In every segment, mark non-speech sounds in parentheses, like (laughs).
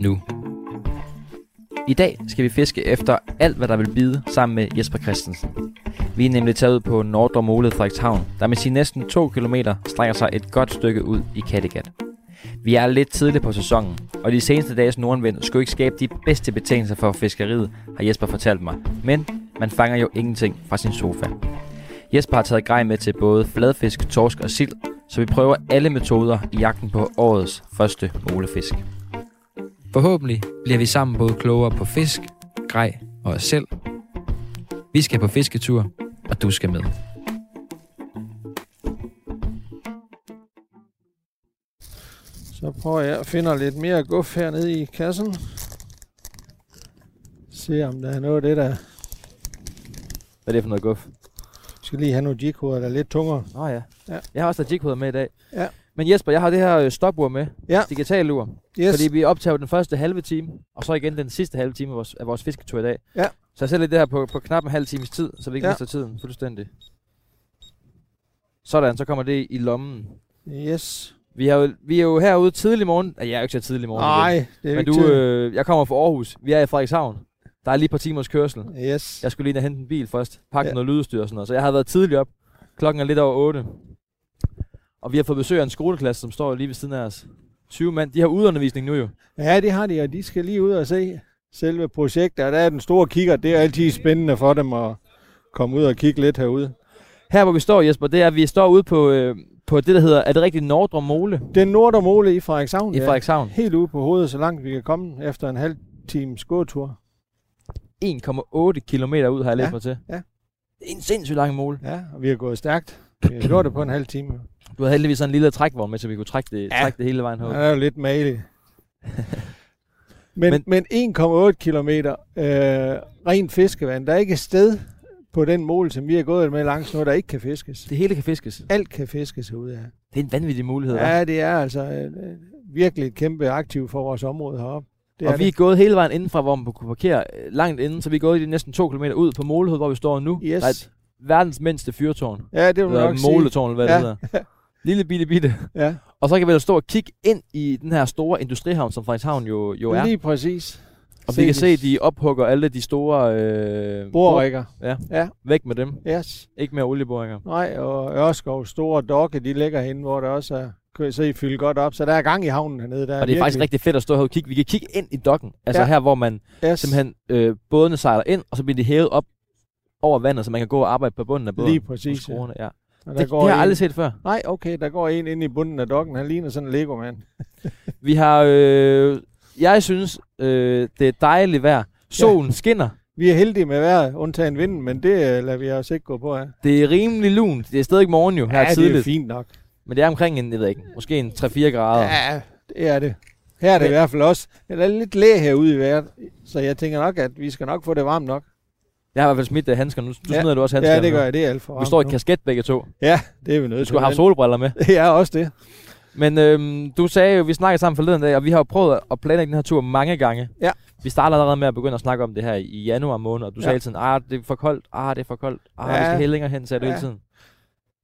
nu. I dag skal vi fiske efter alt, hvad der vil bide sammen med Jesper Christensen. Vi er nemlig taget ud på Nordre Mole Frederikshavn, der med sine næsten 2 km strækker sig et godt stykke ud i Kattegat. Vi er lidt tidligt på sæsonen, og de seneste dages nordenvind skulle ikke skabe de bedste betingelser for fiskeriet, har Jesper fortalt mig. Men man fanger jo ingenting fra sin sofa. Jesper har taget grej med til både fladfisk, torsk og sild, så vi prøver alle metoder i jagten på årets første molefisk. Forhåbentlig bliver vi sammen både klogere på fisk, grej og os selv. Vi skal på fisketur, og du skal med. Så prøver jeg at finde lidt mere guf hernede i kassen. Se om der er noget af det, der... Hvad er det for noget guf? Vi skal lige have nogle jighoveder, der er lidt tungere. Åh oh, ja. Ja. Jeg har også taget jighoveder med i dag. Ja. Men Jesper, jeg har det her øh, stopur med. Ja. Digital ur. Yes. Fordi vi optager den første halve time, og så igen den sidste halve time af vores, af vores fisketur i dag. Ja. Så jeg sætter det her på, på knap en halv times tid, så vi ikke Ja. mister tiden fuldstændig. Sådan, så kommer det i lommen. Yes. Vi er jo, vi er jo herude tidlig morgen. Ja, jeg er jo ikke så tidlig morgen. Nej, det er Men ikke du, øh, jeg kommer fra Aarhus. Vi er i Frederikshavn. Der er lige et par timers kørsel. Yes. Jeg skulle lige hente en bil først. Pakke Ja. noget lydudstyr og sådan noget. Så jeg havde været tidligt op. Klokken er lidt over 8. Og vi har fået besøg af en skoleklasse, som står lige ved siden af os. 20 mand. De har udundervisning nu jo. Ja, det har de, og de skal lige ud og se selve projektet. Og der er den store kigger. Det er altid spændende for dem at komme ud og kigge lidt herude. Her hvor vi står, Jesper, det er, at vi står ude på, øh, på det, der hedder, er det rigtigt, Nordre Mole Den Nordermole i Frederikshavn. i Frederikshavn. Helt ude på hovedet, så langt vi kan komme efter en halv times gåtur. 1,8 km ud har jeg læst Ja, mig til. ja. Det er en sindssygt lang mole. Ja, og vi har gået stærkt. Vi har gjort det på en halv time. Du havde heldigvis sådan en lille trækvogn med, så vi kunne trække det, Ja. trække det hele vejen herud. er jo lidt malig. (laughs) men, men, Men- men 1,8 kilometer øh, rent fiskevand. Der er ikke et sted på den mål, som vi har gået med langs nu, der ikke kan fiskes. Det hele kan fiskes. Alt kan fiskes herude af. Det er en vanvittig mulighed. Ja, det er altså øh, virkelig et kæmpe aktiv for vores område heroppe. Det og er vi er det. gået hele vejen indenfra, hvor man kunne parkere øh, langt inden, så vi er gået de næsten to kilometer ud på Målehoved, hvor vi står nu. Yes. Der er verdens mindste fyrtårn. Ja, det man nok sige. Moletårn, eller hvad Ja. det hedder. (laughs) Lille bitte bitte. Ja, Og så kan vi da stå og kigge ind i den her store industrihavn, som Frederikshavn jo, jo er. lige præcis. Og vi kan se, at de ophugger alle de store øh, Borerikker. Ja. Ja, væk med dem. yes. Ikke mere olieboringer. Nej, og Ørskov store dokke, de ligger henne, hvor der også er, kan se, fyldt godt op. Så der er gang i havnen hernede. Der Og det er faktisk rigtig fedt at stå her og kigge. Vi kan kigge ind i dokken. Altså Ja. her, hvor man yes. simpelthen øh, bådene sejler ind, og så bliver de hævet op over vandet, så man kan gå og arbejde på bunden af båden. Lige præcis. Ja. ja. Og Det, det har jeg en- aldrig set før. Nej, okay, der går en ind i bunden af dokken. Han ligner sådan en Lego-mand. (laughs) Vi har, øh, jeg synes, øh, det er dejligt vejr. Solen ja. skinner. Vi er heldige med vejret, undtagen vinden, men det øh, lader vi os ikke gå på af. Det er rimelig lunt. Det er stadig morgen jo, her ja, tidligt. det er fint nok. Men det er omkring en, jeg ved ikke, måske en 3-4 grader. Ja. Ja, det er det. Her er det Men- i hvert fald også. Der er lidt læ herude i vejret, så jeg tænker nok, at vi skal nok få det varmt nok. Jeg har i hvert fald smidt uh, handsker nu. Du Ja. smider du også handsker. Ja, det gør jeg. Det er alt for Vi står i kasket begge to. Ja, det er vi nødt Du til. skulle have haft solbriller med. (laughs) Ja, også det. Men øhm, du sagde jo, vi snakkede sammen forleden dag, og vi har jo prøvet at planlægge den her tur mange gange. Ja. Vi startede allerede med at begynde at snakke om det her i januar måned, og du Ja. sagde hele tiden, ah, det er for koldt, ah, det er for koldt, ah, Ja. vi skal helt længere hen, sagde du Ja. hele tiden.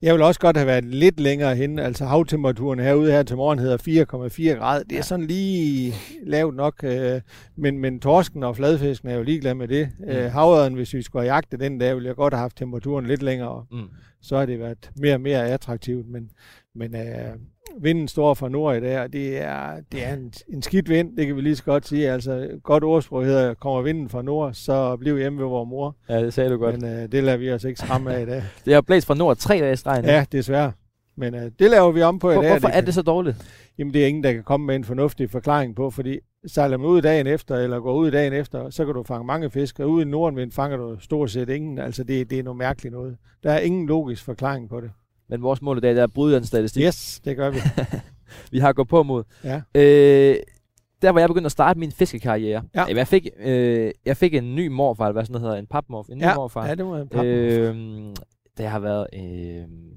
Jeg vil også godt have været lidt længere hen. Altså havtemperaturen herude her til morgen hedder 4,4 grader. Det er Ja. sådan lige lavt nok. Øh, men, men torsken og fladfisken er jo ligeglad med det. Mm. Øh, havøren, hvis vi skulle have jagtet den dag, ville jeg godt have haft temperaturen lidt længere. Mm. Så har det været mere og mere attraktivt. Men, men øh, vinden står fra nord i dag, og det er, det er en, en skidt vind, det kan vi lige så godt sige. Altså, godt ordsprog hedder, kommer vinden fra nord, så bliv hjemme ved vores mor. Ja, det sagde du godt. Men øh, det lader vi os ikke skræmme af i dag. (laughs) Det har blæst fra nord tre dage i streg nu. Ja, desværre. Men øh, det laver vi om på i Hvor, dag. hvorfor det er det så dårligt? Jamen, det er ingen, der kan komme med en fornuftig forklaring på, fordi sejler man ud dagen efter, eller går ud dagen efter, så kan du fange mange fisk, og ude i Nordenvind fanger du stort set ingen. Altså, det, det er noget mærkeligt noget. Der er ingen logisk forklaring på det. Men vores mål i dag det er at bryde den statistik, Yes, det gør vi. (laughs) vi har gået på mod. Ja. Øh, der hvor jeg begyndte at starte min fiskekarriere. Ja. Jeg, fik, øh, jeg fik en ny morfar, eller hvad sådan noget hedder, en papmorfar, en ny Ja, morfar. ja, det må jeg Øh, da jeg har været, øh,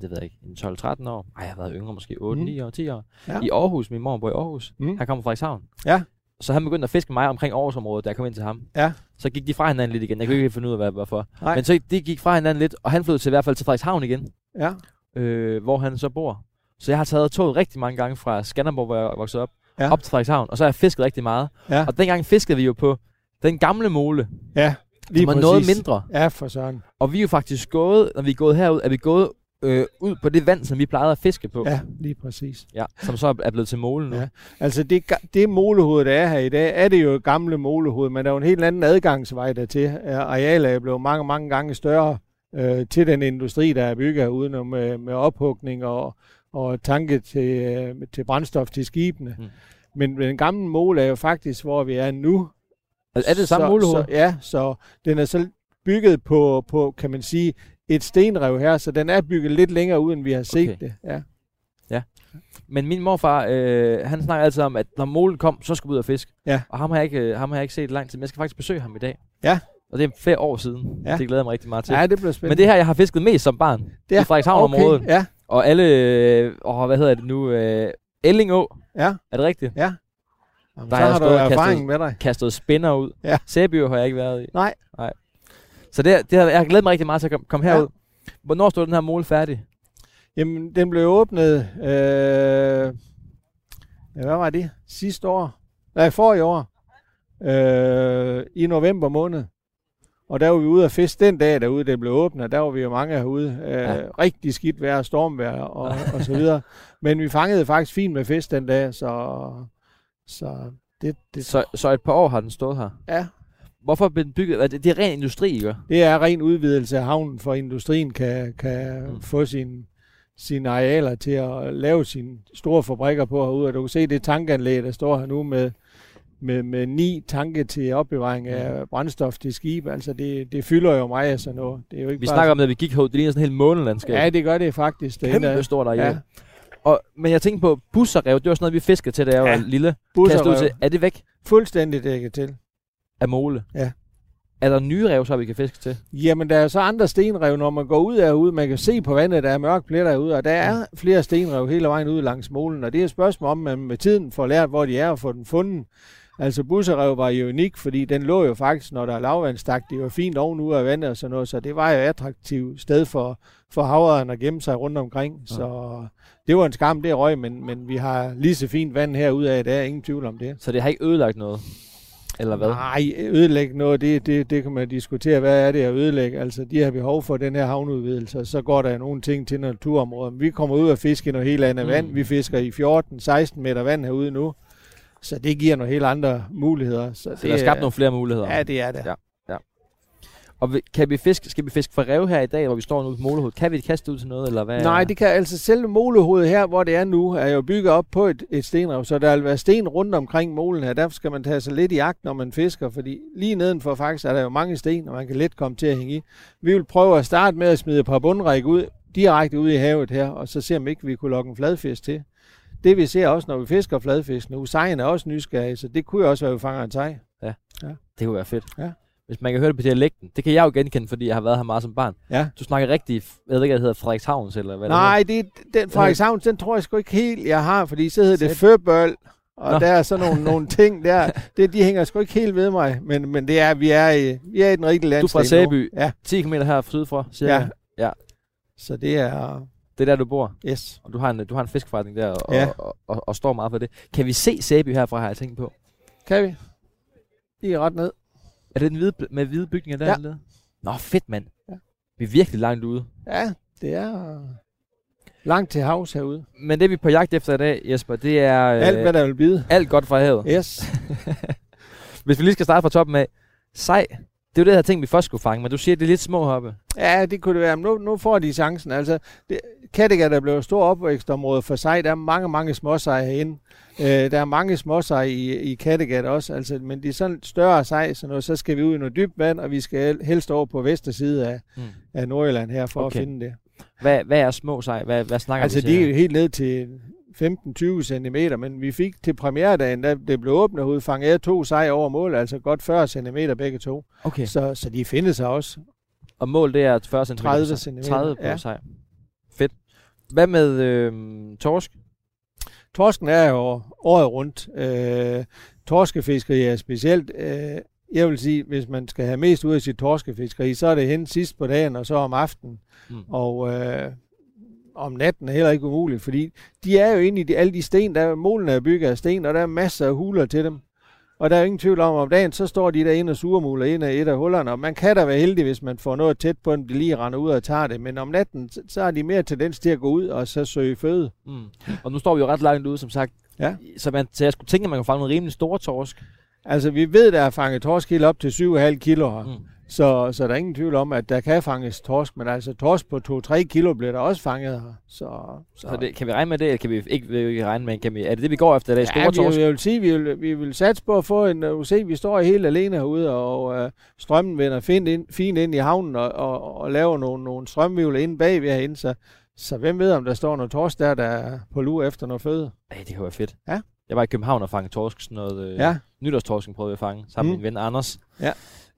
det ved jeg ikke, en 12-13 år. Ej, jeg har været yngre, måske 8-9 år, 10 år. Ja. I Aarhus, min mor bor i Aarhus. Mm. Han kommer fra Frederikshavn. Ja. Så han begyndte at fiske mig omkring Aarhusområdet, da jeg kom ind til ham. Ja. Så gik de fra hinanden lidt igen. Jeg kunne ikke finde ud af, hvad hvorfor. Nej. Men så de gik fra hinanden lidt, og han flyttede til i hvert fald til Frederikshavn igen, Ja, øh, hvor han så bor. Så jeg har taget toget rigtig mange gange fra Skanderborg, hvor jeg voksede op, Ja. op til Frederikshavn. Og så har jeg fisket rigtig meget. Ja. Og dengang fiskede vi jo på den gamle mole, ja. Lige som var noget mindre. Ja, for søren. Og vi er jo faktisk gået, når vi er gået herud, er vi gået øh, ud på det vand, som vi plejede at fiske på. Ja, lige præcis. Ja, som så er blevet til målen nu. Ja. Altså det, det molehoved, der er her i dag, er det jo gamle molehoved, men der er jo en helt anden adgangsvej dertil. Arealet er blevet mange, mange gange større øh, til den industri, der er bygget udenom med, med ophugning og, og tanke til, øh, til brændstof til skibene. Mm. Men, men den gamle mole er jo faktisk, hvor vi er nu. Er, er det samme? Så, ja, så den er så bygget på, på, kan man sige, et stenrev her, så den er bygget lidt længere ud, end vi har set Okay. det. Ja. Men min morfar, øh, han snakker altid om, at når målen kom, så skulle vi ud og fiske. Ja. Og ham har, jeg ikke, øh, ham har jeg ikke set lang tid, men jeg skal faktisk besøge ham i dag. Ja. Og det er flere år siden. Ja. Det glæder jeg mig rigtig meget til. ja, det bliver spændende. men det her, jeg har fisket mest som barn. Det er- I Frederikshavn-området. okay. Ja, Og alle, øh, åh, hvad hedder det nu? Øh, Ellingå. ja. Er det rigtigt? Jamen, Der så har jeg har du og erfaring kastet- med dig. Kastet spænder ud. Ja. Sæby har jeg ikke været i. Nej. Nej. Så det, det har, jeg har glædet mig rigtig meget til at komme, Ja. herud. Hvornår stod den her mål færdig? Jamen, den blev åbnet, øh, ja, hvad var det? Sidste år? Nej, for i år. Øh, I november måned. Og der var vi ude at fiske den dag, derude det blev åbnet. Der var vi jo mange herude. Øh, Ja. Rigtig skidt vejr, stormvejr og, og så videre. Men vi fangede faktisk fint med fisk den dag, så, så det, det, Så, så et par år har den stået her. ja, Hvorfor blev den bygget? Er Det, det er ren industri, ikke? det er ren udvidelse af havnen, for industrien kan, kan mm. få sin, sine arealer til at lave sine store fabrikker på herude. Og du kan se det tankanlæg, der står her nu med, med, med ni tanke til opbevaring af brændstof til skib. Altså det, det fylder jo mig sådan noget. Det er jo ikke Vi bare snakker om, at vi gik herud. Det ligner sådan et helt månelandskab. Ja, det gør det faktisk. Det Kæmpe stort areal. Ja. Og, men jeg tænkte på, busserrev, det var sådan noget, vi fiskede til, da jeg var Ja. lille. Busser Kastet ud til. Er det væk fuldstændig dækket til. af måle? Ja. Er der nye rev, så vi kan fiske til? Jamen, der er så andre stenrev, når man går ud herude. Man kan se på vandet, der er mørk pletter herude, og der er flere stenrev hele vejen ud langs målen. Og det er et spørgsmål om, at man med tiden får lært, hvor de er og får den fundet. Altså, busserev var jo unik, fordi den lå jo faktisk, når der er lavvandstak, det var fint ovenude af vandet og sådan noget, så det var jo et attraktivt sted for, for havrederen at gemme sig rundt omkring. Ja. Så det var en skam, det røg, men, men vi har lige så fint vand herude af, der er ingen tvivl om det. Så det har ikke ødelagt noget? Eller hvad? Nej, ødelægge noget, det, det, det kan man diskutere. Hvad er det at ødelægge? Altså, de har behov for den her havneudvidelse, så går der nogle ting til naturområder. Men vi kommer ud og fisker i noget helt andet mm. vand. Vi fisker i 14-16 meter vand herude nu. Så det giver nogle helt andre muligheder. Så, Så der er skabt nogle flere muligheder. Ja, det er det. Ja. Og vi- kan vi fiske, skal vi fiske for rev her i dag, hvor vi står nu på målehovedet? Kan vi kaste ud til noget, eller hvad? Nej, det kan altså selve molehovedet her, hvor det er nu, er jo bygget op på et, et stenrev, så der vil være sten rundt omkring molen her. Derfor skal man tage sig lidt i agt, når man fisker, fordi lige nedenfor faktisk er der jo mange sten, og man kan let komme til at hænge i. Vi vil prøve at starte med at smide et par bundræk ud, direkte ud i havet her, og så se om ikke vi kunne lokke en fladfisk til. Det vi ser også, når vi fisker fladfisk nu, sejen er også nysgerrig, så det kunne jo også være, at vi fanger en sej. Det kunne være fedt. Ja. Hvis man kan høre det på dialekten. Det kan jeg jo genkende, fordi jeg har været her meget som barn. Ja. Du snakker rigtig, jeg ved ikke, hvad det hedder, Frederikshavns, eller hvad Nej, det, den Frederikshavn, den tror jeg sgu ikke helt, jeg har, fordi så hedder det Sæt. føbøl, og Nå. Der er sådan nogle, nogle ting der, (laughs) det, de hænger sgu ikke helt ved mig, men, men det er, vi er i, vi er i den rigtige Du er landsdel fra. Sæby. Ja, 10 km her sydfra, cirka. ja. Ja. Så det er, Det er der, du bor. yes. Og du har en, du har en fiskeforretning der, og, Ja. og, og, og, står meget for det. Kan vi se Sæby herfra, har jeg tænkt på? Kan vi? Lige ret ned. Er det den hvide, med hvide bygninger der? Ja. Ja. Nå, fedt, mand. Ja. Vi er virkelig langt ude. Ja, det er langt til havs herude. Men det, vi er på jagt efter i dag, Jesper, det er øh, Alt, hvad der vil bide. alt godt fra havet. Yes. (laughs) Hvis vi lige skal starte fra toppen af. Sej, det er jo det her ting, vi først skulle fange, men du siger, det er lidt små hoppe. Ja, det kunne det være. Men nu, nu får de chancen. Altså, det, Kattegat er blevet et stort opvækstområde for sig. Der er mange, mange småsej herinde. Øh, der er mange småsej i, i Kattegat også. Altså, men de er sådan større sej, så, noget, så skal vi ud i noget dybt vand, og vi skal helst over på vesterside af, Hmm. af Nordjylland her for Okay. at finde det. Hvad, hvad er små sej? Hvad, hvad snakker Altså, vi de til? er jo helt ned til 15-20 cm, men vi fik til premieredagen, da det blev åbnet ud, fangede jeg to sej over mål, altså godt 40 cm begge to. Okay. Så, så de findes sig også. Og mål, det er 40 cm. 30 centimeter, 30 på ja. sej. Fedt. Hvad med øh, torsk? Torsken er jo året rundt. Øh, torskefiskeri er specielt. Øh, jeg vil sige, hvis man skal have mest ud af sit torskefiskeri, så er det hen sidst på dagen, og så om aftenen. Mm. Og øh, om natten er heller ikke umuligt, fordi de er jo inde i de, alle de sten, der målene er bygget af sten, og der er masser af huler til dem. Og der er ingen tvivl om, om dagen, så står de derinde og surmuler ind af et af hullerne, og man kan da være heldig, hvis man får noget tæt på dem, de lige render ud og tager det. Men om natten, så, har de mere tendens til at gå ud og så søge føde. Mm. Og nu står vi jo ret langt ude, som sagt. Ja. Så, man, så jeg skulle tænke, at man kunne fange nogle rimelig store torsk. Altså, vi ved, der er fanget torsk helt op til 7,5 kilo her. Mm. Så, så der er ingen tvivl om, at der kan fanges torsk, men altså torsk på 2-3 kilo bliver der også fanget her. Så, så, Så det, kan vi regne med det, eller kan vi ikke vi regne med? Kan vi, er det det, vi går efter? Er store ja, torsk? vi, jeg vil sige, vi vil, vi vil satse på at få en... Uh, se, vi står helt alene herude, og uh, strømmen vender fint ind, fint ind i havnen, og, og, og laver nogle, nogle strømvivler inde bagved herinde, så, så hvem ved, om der står noget torsk der, der er på lur efter noget føde. Ej, det kunne være fedt. Ja. Jeg var i København og fangede torsk, sådan noget øh, Ja, nytårstorsken prøvede jeg at fange, sammen med Mm. min ven Anders. Ja.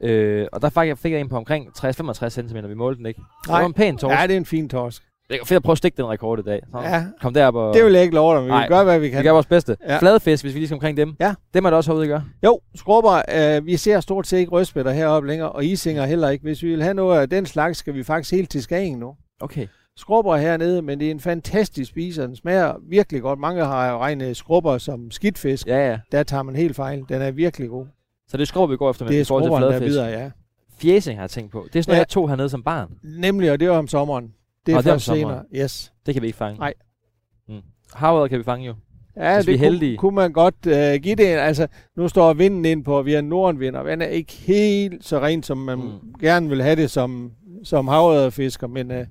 Øh, og der fik jeg, fik jeg en på omkring 60-65 cm, vi målte den ikke. Det Nej. var en pæn torsk. ja, det er en fin torsk. Det var fedt at prøve at stikke den rekord i dag. Så Ja, Kom derop og... det vil jeg ikke love dig, men vi Nej, gøre, hvad vi vi kan. gør vores bedste. Ja. Fladfisk, hvis vi lige skal omkring dem. Ja. Dem er der også herude, I gør. Jo, skrubber, øh, vi ser stort set ikke rødspætter heroppe længere, og isinger heller ikke. Hvis vi vil have noget af den slags, skal vi faktisk helt til Skagen nu. Okay. Skrubber hernede, men det er en fantastisk spiser. Den smager virkelig godt. Mange har jo regnet skrubber som skidtfisk. Ja, ja. Der tager man helt fejl. Den er virkelig god. Så det er skrub, vi går efter med Det er i forhold til der videre, ja. Fjæsing har jeg tænkt på. Det er sådan noget, Ja. jeg tog hernede som barn. Nemlig, og det var om sommeren. Det er Og det er om først senere. sommeren. Yes. Det kan vi ikke fange. Nej. Mm. Havet kan vi fange jo. Ja, Hvis vi det er heldige. kunne, kunne man godt uh, give det. Altså, nu står vinden ind på, vi har nordenvind, og vandet er ikke helt så rent, som man Mm. gerne vil have det som, som fisker, men uh, uh,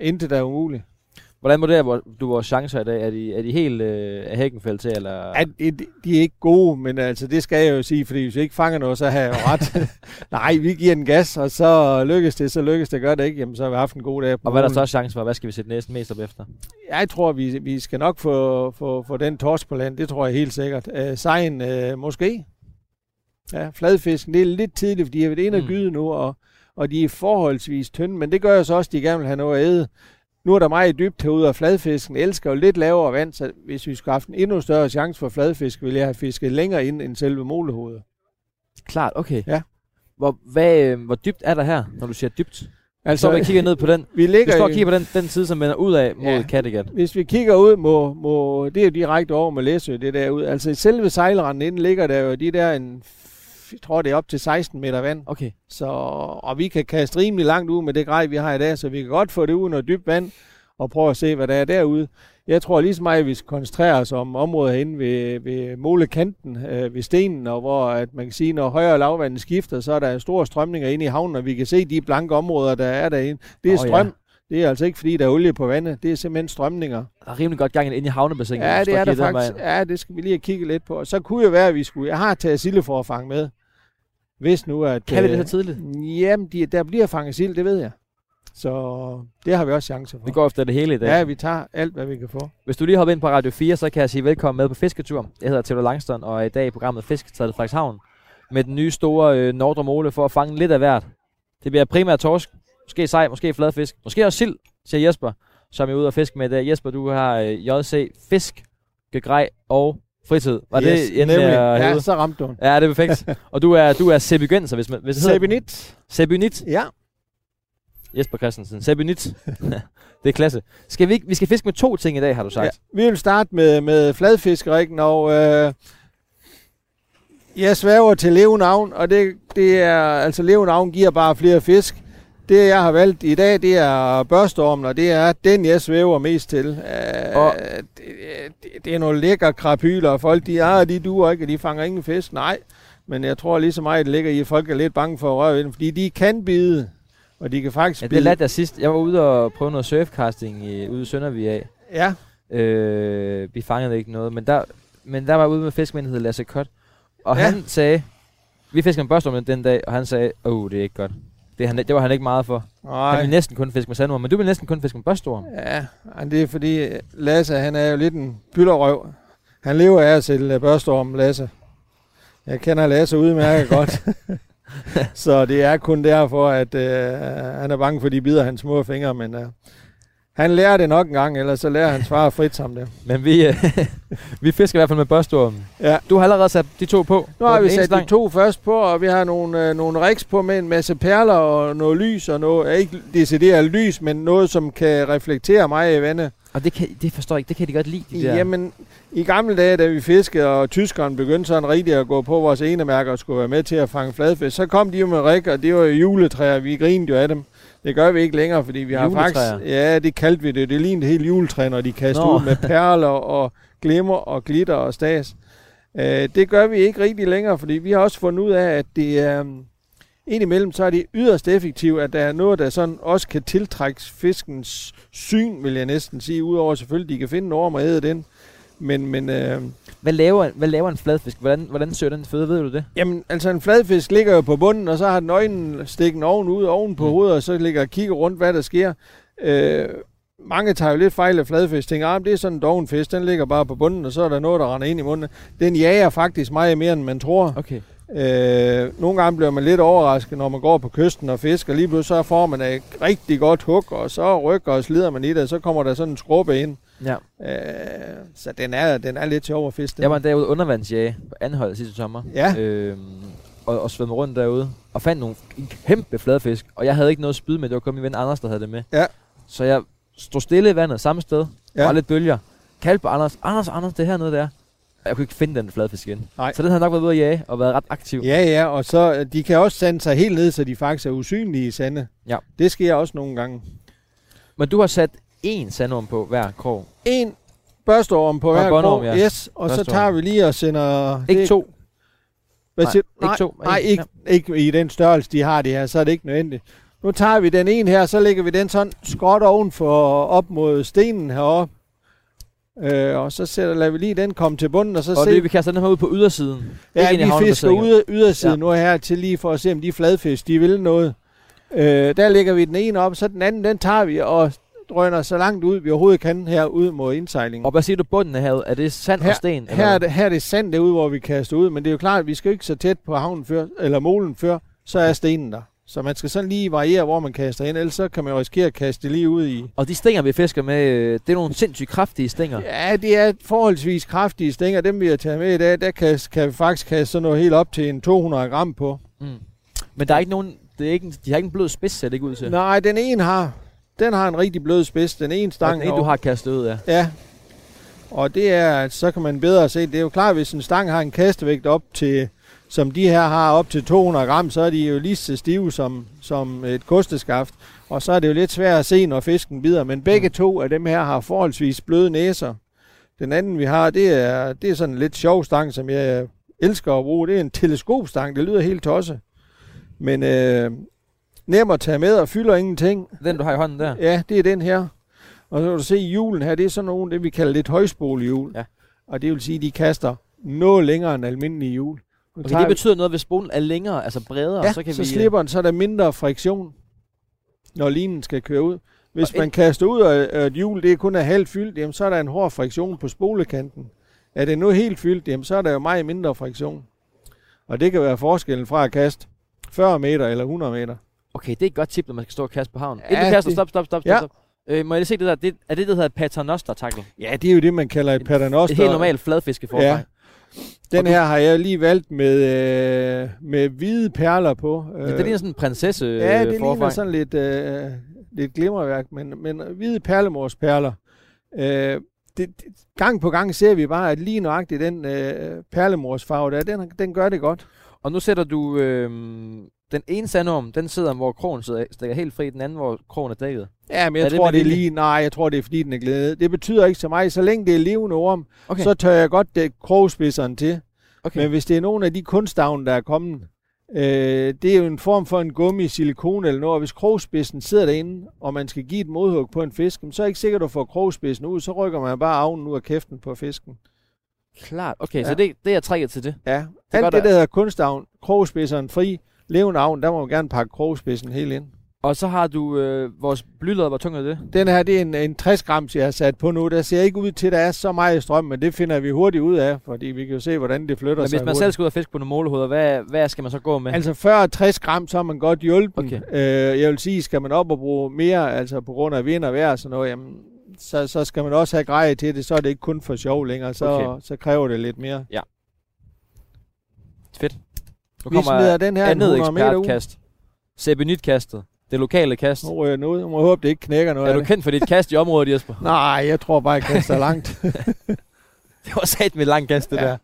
intet er umuligt. Hvordan vurderer du vores chancer i dag? Er de, er de helt øh, af hækken til, eller? Ja, de, de er ikke gode, men altså, det skal jeg jo sige, fordi hvis jeg ikke fanger noget, så har jeg jo ret. (laughs) Nej, vi giver den gas, og så lykkes det, så lykkes det. Gør det ikke, jamen så har vi haft en god dag på og hvad er der størst chance for? Hvad skal vi sætte næsten mest op efter? Jeg tror, vi, vi skal nok få, få, få den torsk på land. Det tror jeg helt sikkert. Uh, sejen, uh, måske. Ja, fladfisken, det er lidt tidligt, fordi jeg har været inde og Mm. gyde nu, og, og de er forholdsvis tynde, men det gør jo så også, at de gerne vil have noget at æde. Nu er der meget dybt herude, og fladfisken elsker jo lidt lavere vand, så hvis vi skulle have haft en endnu større chance for fladfisk, ville jeg have fisket længere ind end selve molehovedet. Klart, okay. Ja. Hvor, hvad, øh, hvor dybt er der her, når du siger dybt? Så Altså, vi kigger ned på den. vi Vi ligger står og kigger på den, den side, som vender ud af mod Ja. Kattegat. Hvis vi kigger ud mod, mod det er jo direkte over med Læsø, det der ud. Altså i selve sejlranden inden ligger der jo de der en, jeg tror det er op til 16 meter vand. Okay. Så, og vi kan kaste rimelig langt ud med det grej, vi har i dag, så vi kan godt få det ud noget dybt vand og prøve at se, hvad der er derude. Jeg tror lige så meget, at vi skal koncentrere os om området herinde ved, ved målekanten, øh, ved stenen, og hvor at man kan sige, når højere lavvandet skifter, så er der store strømninger inde i havnen, og vi kan se de blanke områder, der er derinde. Det er Åh, ja. Det er altså ikke, fordi der er olie på vandet. Det er simpelthen strømninger. Der er rimelig godt gang ind i havnebassinet. Ja, det er der faktisk. vej. Ja, det skal vi lige have kigget lidt på. Så kunne jo være, at vi skulle... Jeg har taget sildeforfang med. Hvis nu, at... Kan vi det øh, så tidligt? Jamen, de, der bliver fanget sild, det ved jeg. Så det har vi også chancer for. Vi går efter det hele i dag. Ja, vi tager alt, hvad vi kan få. Hvis du lige hopper ind på Radio 4, så kan jeg sige velkommen med på Fisketur. Jeg hedder Theodor Langstrøm, og i dag i programmet Fisketaget Frederikshavn med den nye store øh, Nordre Mole for at fange lidt af hvert. Det bliver primært torsk, måske sej, måske fladfisk, måske også sild, siger Jesper, som er ude og fiske med i dag. Jesper, du har øh, JC Fisk, Gegrej og Fritid. Var det inden nemlig. jeg Ja, så ramte du. Ja, det er perfekt. (laughs) og du er, du er Sebygønser, hvis man... Hvis det Sabinit. Sebynit. Ja. Jesper Christensen. Sebynit. (laughs) det er klasse. Skal vi, vi skal fiske med to ting i dag, har du sagt. ja. Vi vil starte med, med fladfiskerikken, og øh, jeg sværger til levnavn, og det, det er, altså levnavn giver bare flere fisk. Det, jeg har valgt i dag, det er børstormen, og det er den, jeg svæver mest til. Øh, Og- det, det, det, er nogle lækre krapyler, og folk, de, ah, de duer ikke, de fanger ingen fisk. Nej, men jeg tror lige så meget, det ligger i, at folk er lidt bange for at røre ved dem, fordi de kan bide, og de kan faktisk Ja, det lærte jeg sidst. Jeg var ude og prøve noget surfcasting i, ude i Søndervig af. Ja, Øh, vi fangede ikke noget, men der, men der var ude med fiskmænd, der hed Lasse Kott. Og Ja. han sagde, vi fiskede med børstormen den dag, og han sagde, åh, oh, det er ikke godt. Det, han, det var han ikke meget for. Han Nej. vil næsten kun fiske med sandorm, men du vil næsten kun fiske med børstorm. Ja, det er fordi Lasse, han er jo lidt en byllerøv. Han lever af at sælge børstorm, Lasse. Jeg kender Lasse udmærket (laughs) godt. så det er kun derfor, at øh, han er bange for, at de bider hans små fingre, men øh, han lærer det nok en gang, ellers så lærer hans far frit som det. Men vi, øh, (laughs) vi fisker i hvert fald med børstorm. Ja. Du har allerede sat de to på. Nu har vi sat de stang. to først på, og vi har nogle, øh, nogle rigs på med en masse perler og noget lys, og noget, ikke decideret lys, men noget, som kan reflektere mig i vandet. Og det, kan, det forstår jeg ikke. Det kan de godt lide, de der. Jamen, i gamle dage, da vi fiskede, og tyskerne begyndte sådan rigtigt at gå på vores enemærker og skulle være med til at fange fladfisk, så kom de jo med rig, og det var jo juletræer. Vi grinede jo af dem. Det gør vi ikke længere, fordi vi har Juletræer? faktisk... Ja, det kaldte vi det. Det lignede helt juletræ, når de kastede Nå. ud med perler og glimmer og glitter og stas. Øh, det gør vi ikke rigtig længere, fordi vi har også fundet ud af, at det er... Um, indimellem så er det yderst effektivt, at der er noget, der sådan også kan tiltrække fiskens syn, vil jeg næsten sige, udover selvfølgelig, de kan finde en orm og æde den. Men, men øh, Hvad, laver, hvad laver en fladfisk? Hvordan, hvordan søger den føde? Ved du det? jamen, altså en fladfisk ligger jo på bunden, og så har den øjnene stikken ovenud, oven på Mm. hovedet, og så ligger og kigger rundt, hvad der sker. Øh, mange tager jo lidt fejl af fladfisk, tænker, ah, det er sådan en dovenfisk, den ligger bare på bunden, og så er der noget, der render ind i munden. Den jager faktisk meget mere, end man tror. Okay. Øh, nogle gange bliver man lidt overrasket, når man går på kysten og fisker. Lige pludselig så får man et rigtig godt hug, og så rykker og slider man i det, og så kommer der sådan en skrubbe ind. Ja. Øh, så den er, den er lidt sjov at fiske. Jeg var en dag ude undervandsjage på Anhold sidste sommer. Ja. Øhm, og, og svømme rundt derude. Og fandt nogle en kæmpe fladfisk. Og jeg havde ikke noget spyd med. Det var kun min ven Anders, der havde det med. Ja. Så jeg stod stille i vandet samme sted. Ja. Var lidt bølger. Kaldte på Anders. Anders, Anders, det er hernede der. Jeg kunne ikke finde den fladfisk igen. Nej. Så den havde nok været ude at jage og været ret aktiv. Ja, ja, og så øh, de kan også sande sig helt ned, så de faktisk er usynlige i sande. Ja. Det sker også nogle gange. Men du har sat én sandorm på hver krog. En børsteorm på Og hver krog, ja. yes, og så tager vi lige og sender... Ikke det- to. Hvad Nej, siger, du? ikke nej, to. Nej, ikke, ikke i den størrelse, de har det her, så er det ikke nødvendigt. Nu tager vi den ene her, så lægger vi den sådan skråt oven for op mod stenen heroppe. Øh, og så sætter, lader vi lige den komme til bunden, og så Og se, det, vi kaster den her ud på ydersiden. ja, ind i vi fisker ude, ydersiden Ja. nu her til lige for at se, om de fladfisk, de vil noget. Øh, der lægger vi den ene op, så den anden, den tager vi og drøner så langt ud, vi overhovedet kan her ud mod indsejlingen. Og hvad siger du bunden af havet? Er det sand Her- og sten? Her er, det, her er det sand derude, hvor vi kaster ud, men det er jo klart, at vi skal ikke så tæt på havnen før, eller molen før, så er stenen der. Så man skal sådan lige variere, hvor man kaster ind, ellers så kan man jo risikere at kaste det lige ud i. Og de stænger, vi fisker med, øh, det er nogle sindssygt kraftige stænger. Ja, det er forholdsvis kraftige stænger. Dem vi har taget med i dag, der kan, kan vi faktisk kaste sådan noget helt op til en 200 gram på. Mm. Men der er ikke nogen, det er ikke, de har ikke en blød spids, ser det ikke ud til. Nej, den ene har, den har en rigtig blød spids. Den ene og stang den ene, du har kastet ud af. Ja. Og det er, så kan man bedre se, det er jo klart, hvis en stang har en kastevægt op til, som de her har op til 200 gram, så er de jo lige så stive som, som et kosteskaft. Og så er det jo lidt svært at se, når fisken bider. Men begge Mm. to af dem her har forholdsvis bløde næser. Den anden, vi har, det er, det er sådan en lidt sjov stang, som jeg elsker at bruge. Det er en teleskopstang. Det lyder helt tosset. Men øh, nem at tage med og fylder ingenting. Den, du har i hånden der. Ja, det er den her. Og så kan du se julen her, det er sådan nogle, det vi kalder lidt højspolehjul. Ja. Og det vil sige, at de kaster noget længere end almindelige hjul. Okay, det betyder noget, hvis spolen er længere, altså bredere, ja, så kan så vi... øh, slipper den, så er der mindre friktion, når linen skal køre ud. Hvis Og man kaster ud af et hjul, det er kun er halvt fyldt, jamen så er der en hård friktion på spolekanten. Er det nu helt fyldt, jamen så er der jo meget mindre friktion. Og det kan være forskellen fra at kaste 40 meter eller 100 meter. Okay, det er et godt tip, når man skal stå og kaste på havnen. Ja, Inden du kaster, stop, stop, stop, stop. Ja. stop. Øh, må jeg lige se det der? Det, er det, der hedder paternoster tackle? Ja, det er jo det, man kalder et paternoster. Et helt normalt fladfiskeforfang. Ja. Den her har jeg lige valgt med, øh, med hvide perler på. Ja. Det ligner sådan en prinsesse Ja, det øh, ligner forfang. sådan lidt, øh, lidt glimmerværk, men, men hvide perlemorsperler. Øh, det, det, gang på gang ser vi bare, at lige nøjagtigt den øh, perlemorsfarve der, den, den gør det godt. Og nu sætter du øh, den ene sandorm, den sidder, hvor krogen sidder, stikker helt fri, den anden, hvor krogen er dækket. Ja, men jeg Er det tror, med det er lige, nej, jeg tror, det er fordi, den er glæde. Det betyder ikke så meget. Så længe det er levende orm, Okay. så tør jeg godt dække krogspidseren til. okay. Men hvis det er nogle af de kunstavne, der er kommet, øh, det er jo en form for en gummi, silikon eller noget, og hvis krogspidsen sidder derinde, og man skal give et modhug på en fisk, så er det ikke sikkert, at du får krogspidsen ud, så rykker man bare avnen ud af kæften på fisken. Klart. Okay, Ja. så det, det er trækket til det. Ja, er alt godt, det, der hedder kunstavn, krogspidseren fri, levende avn, der må man gerne pakke krogspidsen helt ind. Og så har du øh, vores blylod, hvor tung er det? Den her, det er en, en 60 grams, jeg har sat på nu. Der ser ikke ud til, at der er så meget strøm, men det finder vi hurtigt ud af, fordi vi kan jo se, hvordan det flytter Men sig hvis man hurtigt. selv skal ud og fiske på nogle målehoveder, hvad, hvad skal man så gå med? Altså 40-60 gram, så er man godt hjulpen. Okay. Øh, jeg vil sige, skal man op og bruge mere, altså på grund af vind og vejr og sådan noget, jamen, så, så skal man også have greje til det, så er det ikke kun for sjov længere, så, Okay. så kræver det lidt mere. Fedt. Nu Vi smider den her andet 100 meter ud. ekspertkast. Sebenit-kastet. Det lokale kast. Nu jeg den ud. Nu må jeg håbe, det ikke knækker noget Er du kendt for dit kast i området, Jesper? (laughs) Nej, jeg tror bare, jeg kaster langt. (laughs) Det var sat med lang kast, det Ja. der.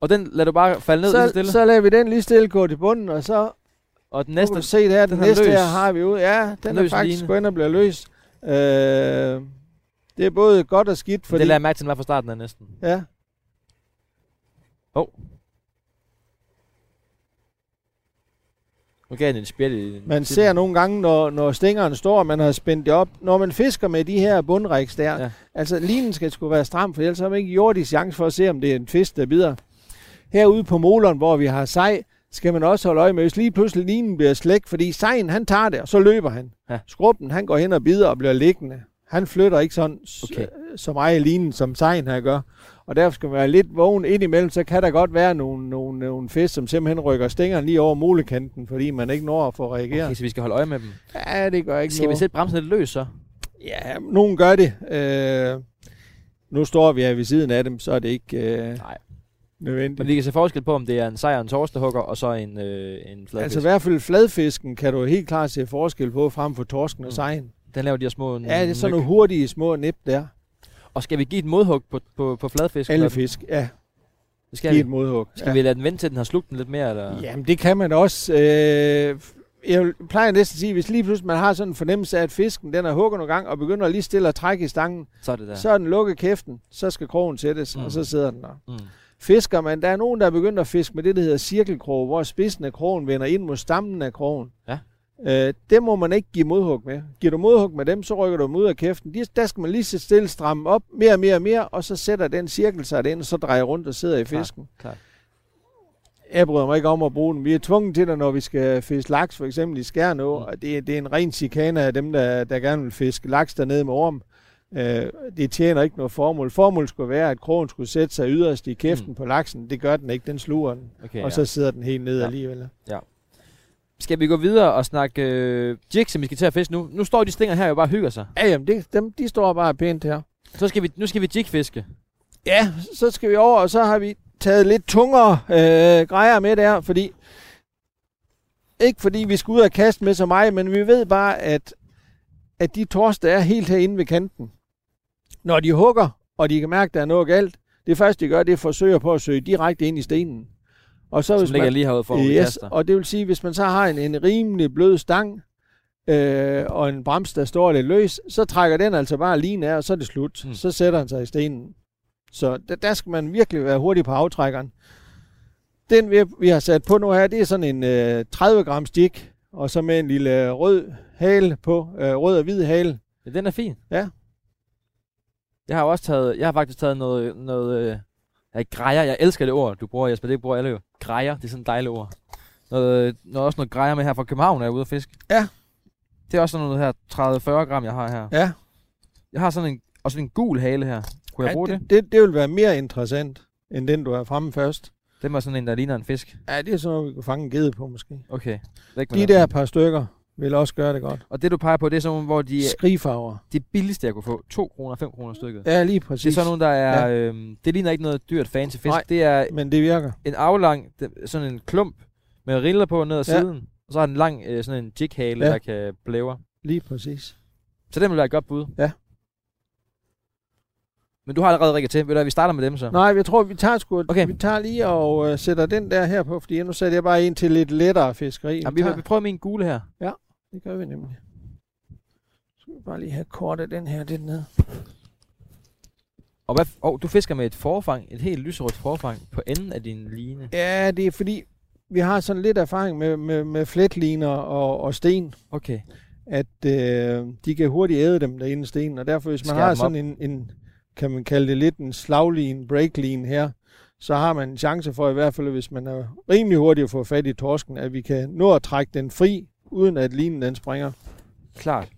Og den lader du bare falde ned lige så så, stille. så lader vi den lige stille gå til bunden, og så og den næste, se det her, den, den er næste løs. her har vi ud. Ja, den er Løs faktisk ind og bliver løs. Øh, det er både godt og skidt, fordi... det lader jeg mærke til, den var fra starten af næsten. Ja, Nu gav den en i man ser nogle gange, når, når stængeren står, og man har spændt det op. Når man fisker med de her bundriks der, Ja. altså linen skal sgu være stram, for ellers har man ikke jordisk chance for at se, om det er en fisk, der bider. Herude på moleren, hvor vi har sej, skal man også holde øje med, hvis lige pludselig linen bliver slæk, fordi sejen han tager det, og så løber han. Ja. Skrubben han går hen og bider og bliver liggende. Han flytter ikke sådan Okay. okay. så meget i linen, som sejen her gør. Og derfor skal man være lidt vågen ind imellem, så kan der godt være nogle, nogle, nogle fisk, som simpelthen rykker stængeren lige over mulekanten, fordi man ikke når at få reageret. Okay, så vi skal holde øje med dem. Ja, det gør ikke Skal vi noget. sætte bremsen lidt løs så? Ja, nogen gør det. Øh, nu står vi her ved siden af dem, så er det ikke øh, Nej. nødvendigt. Men vi kan se forskel på, om det er en sejr, en torstehugger, og så en, øh, en fladfisk. altså i hvert fald fladfisken kan du helt klart se forskel på, frem for torsken og Mm. sejen. Den laver de her små Ja, det er sådan nogle hurtige små nip der. Og skal vi give et modhug på, på, på fladfisk? Alle Eller- fisk, ja. Det skal Giv vi. et modhug. Skal vi lade den vente til, den har slugt den lidt mere? Eller? Jamen, det kan man også. Øh, jeg plejer næsten at sige, hvis lige pludselig man har sådan en fornemmelse af, at fisken den er hugget nogle gange, og begynder lige stille at trække i stangen, Så er det der. ja. så er den lukket kæften, så skal krogen sættes, Mm. mm. og så sidder den der. Mm. Fisker man, der er nogen, der er begyndt at fiske med det, der hedder cirkelkrog, hvor spidsen af krogen vender ind mod stammen af krogen. Ja. Øh, det må man ikke give modhug med. Giver du modhug med dem, så rykker du dem ud af kæften. De, der skal man lige sætte stille stramme op, mere og mere og mere, og så sætter den cirkel sig den, og så drejer rundt og sidder i fisken. klart. Jeg bryder mig ikke om at bruge den. Vi er tvunget til det, når vi skal fiske laks, for eksempel i Skærnå, Mm. og det, det er en ren chikane af dem, der, der gerne vil fiske laks dernede med orm. Øh, det tjener ikke noget formål. Formålet skulle være, at krogen skulle sætte sig yderst i kæften Mm. på laksen. Det gør den ikke, den sluger den. Okay, Okay, ja. og så sidder den helt ned Ja. ja. Skal vi gå videre og snakke øh, jigs, som vi skal til at fiske nu? Nu står de stænger her jo bare og hygger sig. Ja, jamen, det, dem, de står bare pænt her. Så skal vi, nu skal vi jigfiske. Ja, så skal vi over, og så har vi taget lidt tungere øh, grejer med der, fordi ikke fordi vi skal ud og kaste med så meget, men vi ved bare, at, at de tors, der er helt herinde ved kanten, når de hugger, og de kan mærke, at der er noget galt, det første, de gør, det er at forsøge på at søge direkte ind i stenen. Og så Som hvis ligger man, lige herude for, yes, kaster. og det vil sige, hvis man så har en, en rimelig blød stang, øh, og en brems, der står lidt løs, så trækker den altså bare lige af, og så er det slut. Mm. Så sætter han sig i stenen. Så der, der skal man virkelig være hurtig på aftrækkeren. Den vi, vi har sat på nu her, det er sådan en øh, 30 gram stik, og så med en lille rød hale på, øh, rød og hvid hale. Ja, den er fin. Ja. Jeg har også taget, jeg har faktisk taget noget, noget øh, ja, grejer. Jeg elsker det ord, du bruger, Jesper. Det bruger alle jo. Grejer, det er sådan et dejligt ord. Noget, noget, også noget grejer med her fra København, er jeg ude at fiske. Ja. Det er også sådan noget her 30-40 gram, jeg har her. Ja, Jeg har sådan en, og sådan en gul hale her. Kunne jeg ja bruge det? det, det? Det vil være mere interessant, end den du har fremme først. Den var sådan en, der ligner en fisk. Ja, det er sådan noget, vi kunne fange en gede på måske. Okay. De den. der par stykker vil også gøre det godt. Og det du peger på, det er sådan nogle, hvor de, Skrigfarver. de billigste, jeg kunne få. 2 kroner, 5 kroner stykket. Ja, lige Det er præcis. sådan nogle, der er... Ja. Øhm, det ligner ikke noget dyrt fancy fisk. Nej. Det er Men det virker. en aflang, det- sådan en klump med riller på ned ad Ja. siden. Og så har den lang øh, sådan en jighale, Ja. der kan blæve. Lige præcis. Så den vil være et godt bud. Ja. Men du har allerede rigget til. Ved du vi starter med dem så? Nej, jeg tror, vi tager, sgu, Okay. vi tager lige og øh, sætter den der her på, fordi nu sætter jeg bare en til lidt lettere fiskeri. Jamen, vi, tager, vi prøver med en gule her. Det gør vi nemlig. Så skal vi bare lige have kort af den her lidt ned. Og hvad, oh, du fisker med et forfang, et helt lyserødt forfang på enden af din line. Ja, det er fordi, vi har sådan lidt erfaring med, med, med fletliner og, og sten, Okay. at øh, de kan hurtigt æde dem derinde i stenen, og derfor hvis man Skære har sådan en, en, kan man kalde det lidt en slagline, breakline her, så har man en chance for i hvert fald, hvis man er rimelig hurtig at få fat i torsken, at vi kan nå at trække den fri, uden at linen den springer. Klart.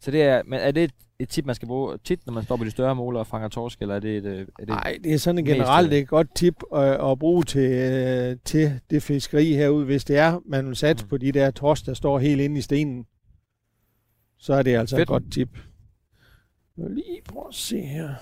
Så det er, men er det et, et tip, man skal bruge tit, når man står på de større måler og fanger torsk, eller er det et, øh, det Nej, det er sådan et generelt øh, et godt tip at, at bruge til, øh, til det fiskeri herude. Hvis det er, man vil satse Mm. på de der torsk, der står helt inde i stenen, så er det altså Fedt. et godt tip. Lige prøve at se her.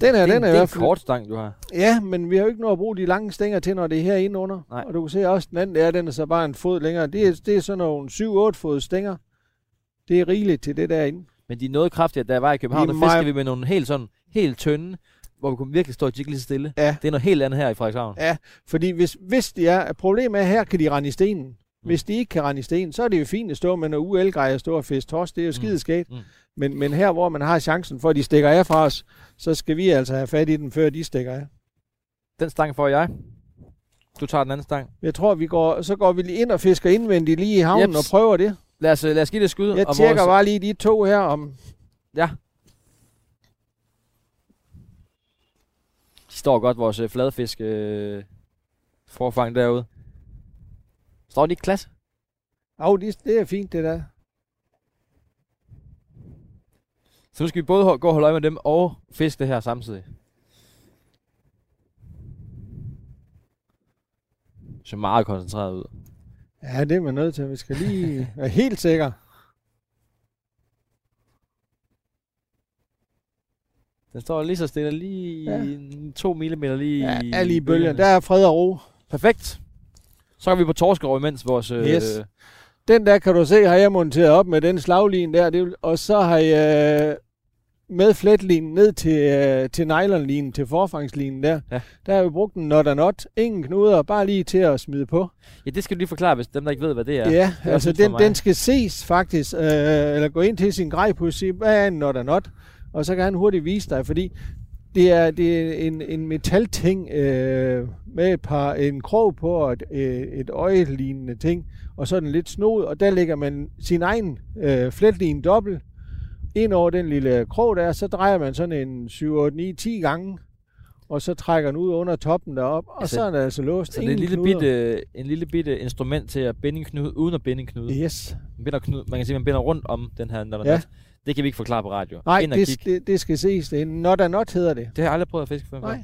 Den her, det, den er det er en kort stang, du har. Ja, men vi har jo ikke noget at bruge de lange stænger til, når det er herinde under. Nej. Og du kan se også, den anden der, den er så bare en fod længere. Det er, det er sådan nogle 7-8 fod stænger. Det er rigeligt til det derinde. Men de er noget kraftigere, jeg var i København, De der er fiskede vi med nogle helt sådan, helt tynde, hvor vi kunne virkelig stå og lige stille. Ja. Det er noget helt andet her i Frederikshavn. Ja, fordi hvis, hvis det er, problemet er, her kan de rende i stenen. Hvis de ikke kan rende i stenen, så er det jo fint at stå med noget uelgrej og stå og fiske torsk. Det er jo skide skægt. Mm. Men, men her, hvor man har chancen for, at de stikker af fra os, så skal vi altså have fat i den, før de stikker af. Den stang får jeg. Du tager den anden stang. Jeg tror, vi går, så går vi lige ind og fisker indvendigt lige i havnen Jeps. og prøver det. Lad os, lad os give det et skud. Jeg og tjekker vores- bare lige de to her om... Ja. De står godt, vores øh, fladfisk øh, forfang derude. Står de ikke klasse? Au, det, det er fint, det der. Så nu skal vi både gå og holde øje med dem og fiske det her samtidig. Det ser meget koncentreret ud. Ja, det er man nødt til. Vi skal lige (laughs) være helt sikre. Den står lige så stille, lige Ja. ja. to millimeter lige Ja, i er lige bølgen. Der er fred og ro. Perfekt. Så kan vi på torskerov imens vores... Øh, Yes. Den der kan du se, har jeg monteret op med den slaglin der. Det, og så har jeg øh, med fletlinen ned til, øh, til nylonlinen, til forfangslinen der. Ja. Der har vi brugt en not og not. Ingen knuder, bare lige til at smide på. ja, det skal du lige forklare, hvis dem, der ikke ved, hvad det er. Ja, ja er altså den, den skal ses faktisk, øh, eller gå ind til sin grejpus og sige, hvad er en not og not? Og så kan han hurtigt vise dig, fordi det er, det er en, en metalting øh, med et par, en krog på og et, øh, et øjelignende ting, og så den lidt snod, og der lægger man sin egen øh, fletline dobbelt ind over den lille krog der, så drejer man sådan en 7, 8, 9, 10 gange, og så trækker den ud under toppen derop, og Altså, så er den altså låst. Så det er en lille, knuder. bitte, en lille bitte instrument til at binde en knude, uden at binde en knude. Yes. Man, binder knude, man kan sige, man binder rundt om den her når Ja. Det kan vi ikke forklare på radio. Nej, Ind det, det, det skal ses. Det er not og not hedder det. Det har jeg aldrig prøvet at fiske før. Nej.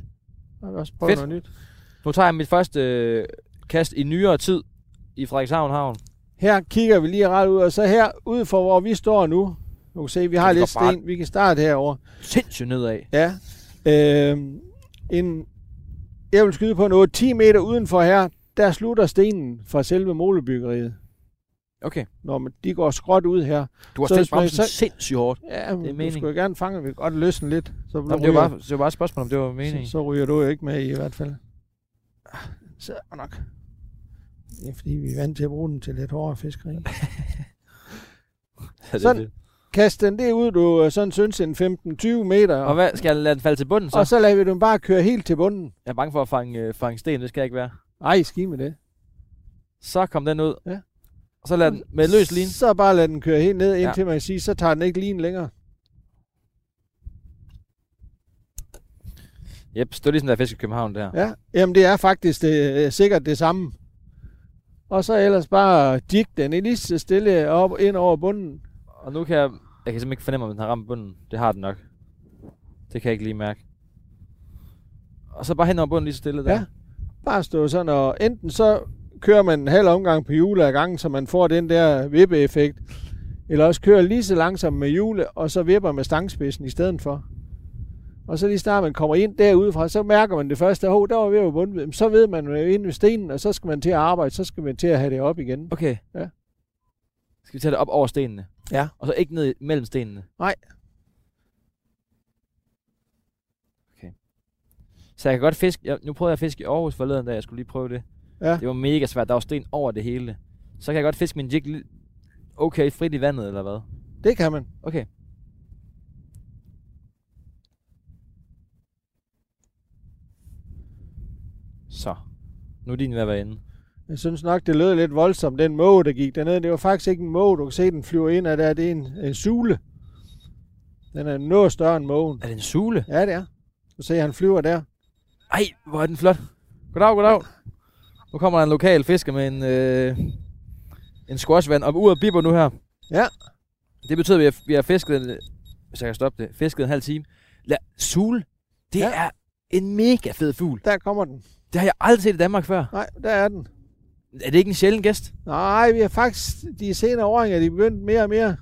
Jeg vil også prøve Fedt. noget nyt. Nu tager jeg mit første øh, kast i nyere tid i Frederikshavn Havn. Her kigger vi lige ret ud, og så her ud for hvor vi står nu. Du kan se, vi har lidt bare- sten. Vi kan starte herover. Sindssygt nedad. Ja. Øhm, en, jeg vil skyde på noget 10 meter udenfor her. Der slutter stenen fra selve molebyggeriet. Okay. Når man, de går skråt ud her. Du har man bremsen så- sindssygt hårdt. Ja, men du meningen. skulle jo gerne fange, vi kan godt løsne lidt. Så, Nå, men det, var bare, det var bare et spørgsmål, om det var meningen. så, så ryger du jo ikke med i, i hvert fald. Ah, Så nok. Det er fordi, vi er vant til at bruge den til lidt hårdere fiskeri. (laughs) Ja, det er Sådan. Kast den det ud, du øh, sådan synes, en 15-20 meter. Og hvad, skal jeg lade den falde til bunden så? og så lader vi den bare køre helt til bunden. Jeg er bange for at fange, øh, fange sten, det skal jeg ikke være. Ej, ski med det. Så kom den ud. Ja. Og så lad den med løs lin. Så bare lad den køre helt ned, Ja. indtil man siger, så tager den ikke lin længere. Yep, det er ligesom der fisk i København der. Ja, jamen det er faktisk det, øh, sikkert det samme. Og så ellers bare jig den lige så stille op ind over bunden. Og nu kan jeg... Jeg kan simpelthen ikke fornemme, om den har ramt bunden. Det har den nok. Det kan jeg ikke lige mærke. Og så bare hen over bunden lige så stille der. Ja. Bare stå sådan, og enten så kører man en halv omgang på hjulet ad gangen, så man får den der vippeeffekt. Eller også kører lige så langsomt med hjulet, og så vipper med stangspidsen i stedet for. Og så lige snart man kommer ind derudefra, så mærker man det første, hov, der var ved at bunde. Så ved man jo inde ved stenen, og så skal man til at arbejde, så skal man til at have det op igen. Okay. Ja. Skal vi tage det op over stenene? Ja. Og så ikke ned mellem stenene? Nej. Okay. Så jeg kan godt fiske... Jeg, nu prøvede jeg at fiske i Aarhus forleden, da jeg skulle lige prøve det. Ja. Det var mega svært. Der var sten over det hele. Så kan jeg godt fiske min jig okay frit i vandet, eller hvad? Det kan man. Okay. Så. Nu er din ved at være inde. Jeg synes nok, det lød lidt voldsomt, den måge, der gik dernede. Det var faktisk ikke en måge, du kan se, den flyver ind af der. Det er en, en sule. Den er noget større end mågen. Er det en sule? Ja, det er. Du ser, han flyver der. Ej, hvor er den flot. Goddag, goddag. Nu kommer der en lokal fisker med en, øh, en squashvand op ud af bibber nu her. Ja. Det betyder, at vi har, vi har fisket, en- hvis jeg kan stoppe det, fisket en halv time. La, sule, det Ja. er en mega fed fugl. Der kommer den. Det har jeg aldrig set i Danmark før. Nej, der er den. Er det ikke en sjælden gæst? Nej, vi har faktisk, de senere åringer, de er begyndt mere og mere.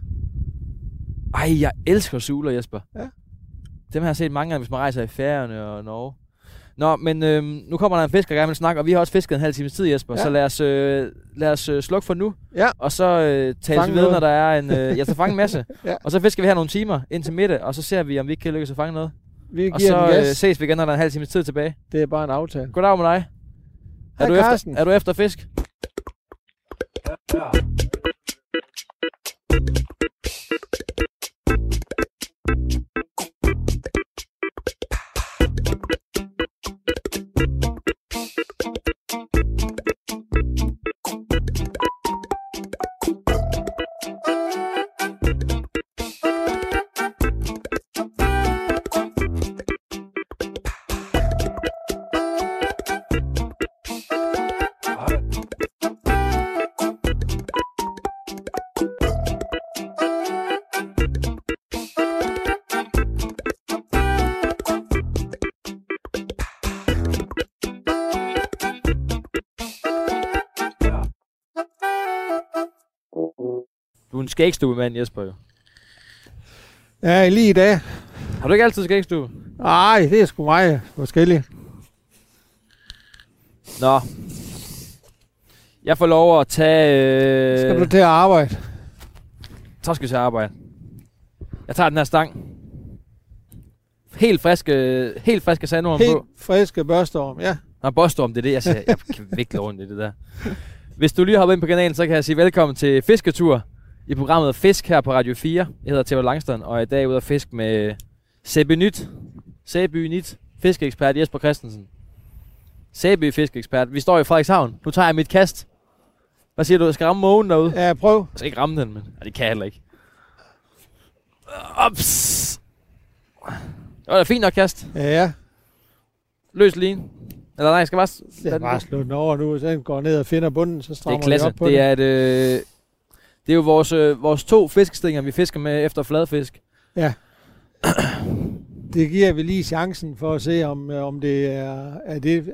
Ej, jeg elsker suler, Jesper. Ja. Dem har jeg set mange gange, hvis man rejser i Færøerne og Norge. Nå, men øhm, nu kommer der en fisker, der gerne vil snakke, og vi har også fisket en halv times tid, Jesper. Ja. Så lad os, øh, lad os øh, slukke for nu, Ja. og så øh, tale Fange vi noget. når der er en... Øh, jeg skal fange en masse. (laughs) Ja. Og så fisker vi her nogle timer indtil middag, og så ser vi, om vi ikke kan lykkes at fange noget. Vi Og giver så øh, ses vi igen, når der er en halv times tid tilbage. Det er bare en aftale. Goddag med dig. Er Hej, du, Carsten. efter, er du efter fisk? Du er skægstue mand, Jesper jo. Ja, lige i dag. Har du ikke altid skægstue? Nej, det er sgu mig forskelligt. Nå. Jeg får lov at tage... Øh, Skal du til at arbejde? Så skal vi til at arbejde. Jeg tager den her stang. Helt friske, helt friske sandorm Helt på. friske børstorm, ja. Nå, Bostorm, det er det, jeg siger. Jeg kan rundt i det der. Hvis du lige har hoppet ind på kanalen, så kan jeg sige velkommen til Fisketur i programmet Fisk her på Radio 4. Jeg hedder Theo Langstrøm, og er i dag ude at fisk med Sæby Nyt. Sæby Nyt, fiskeekspert Jesper Christensen. Sæby fiskeekspert. Vi står i Frederikshavn. Nu tager jeg mit kast. Hvad siger du? Jeg skal ramme mågen derude? Ja, prøv. Jeg skal ikke ramme den, men ja, det kan jeg heller ikke. Ops! Det var da fint nok kast. Ja, ja. Løs lige. Eller nej, jeg skal bare... s- Det er lad den bare slå den over nu, så den går ned og finder bunden, så Det strammer er vi klasse. op på Det er, et, øh, det er jo vores, øh, vores to fiskestænger, vi fisker med efter fladfisk. (clears throat) Det giver vi lige chancen for at se, om, øh, om det er, er det, øh,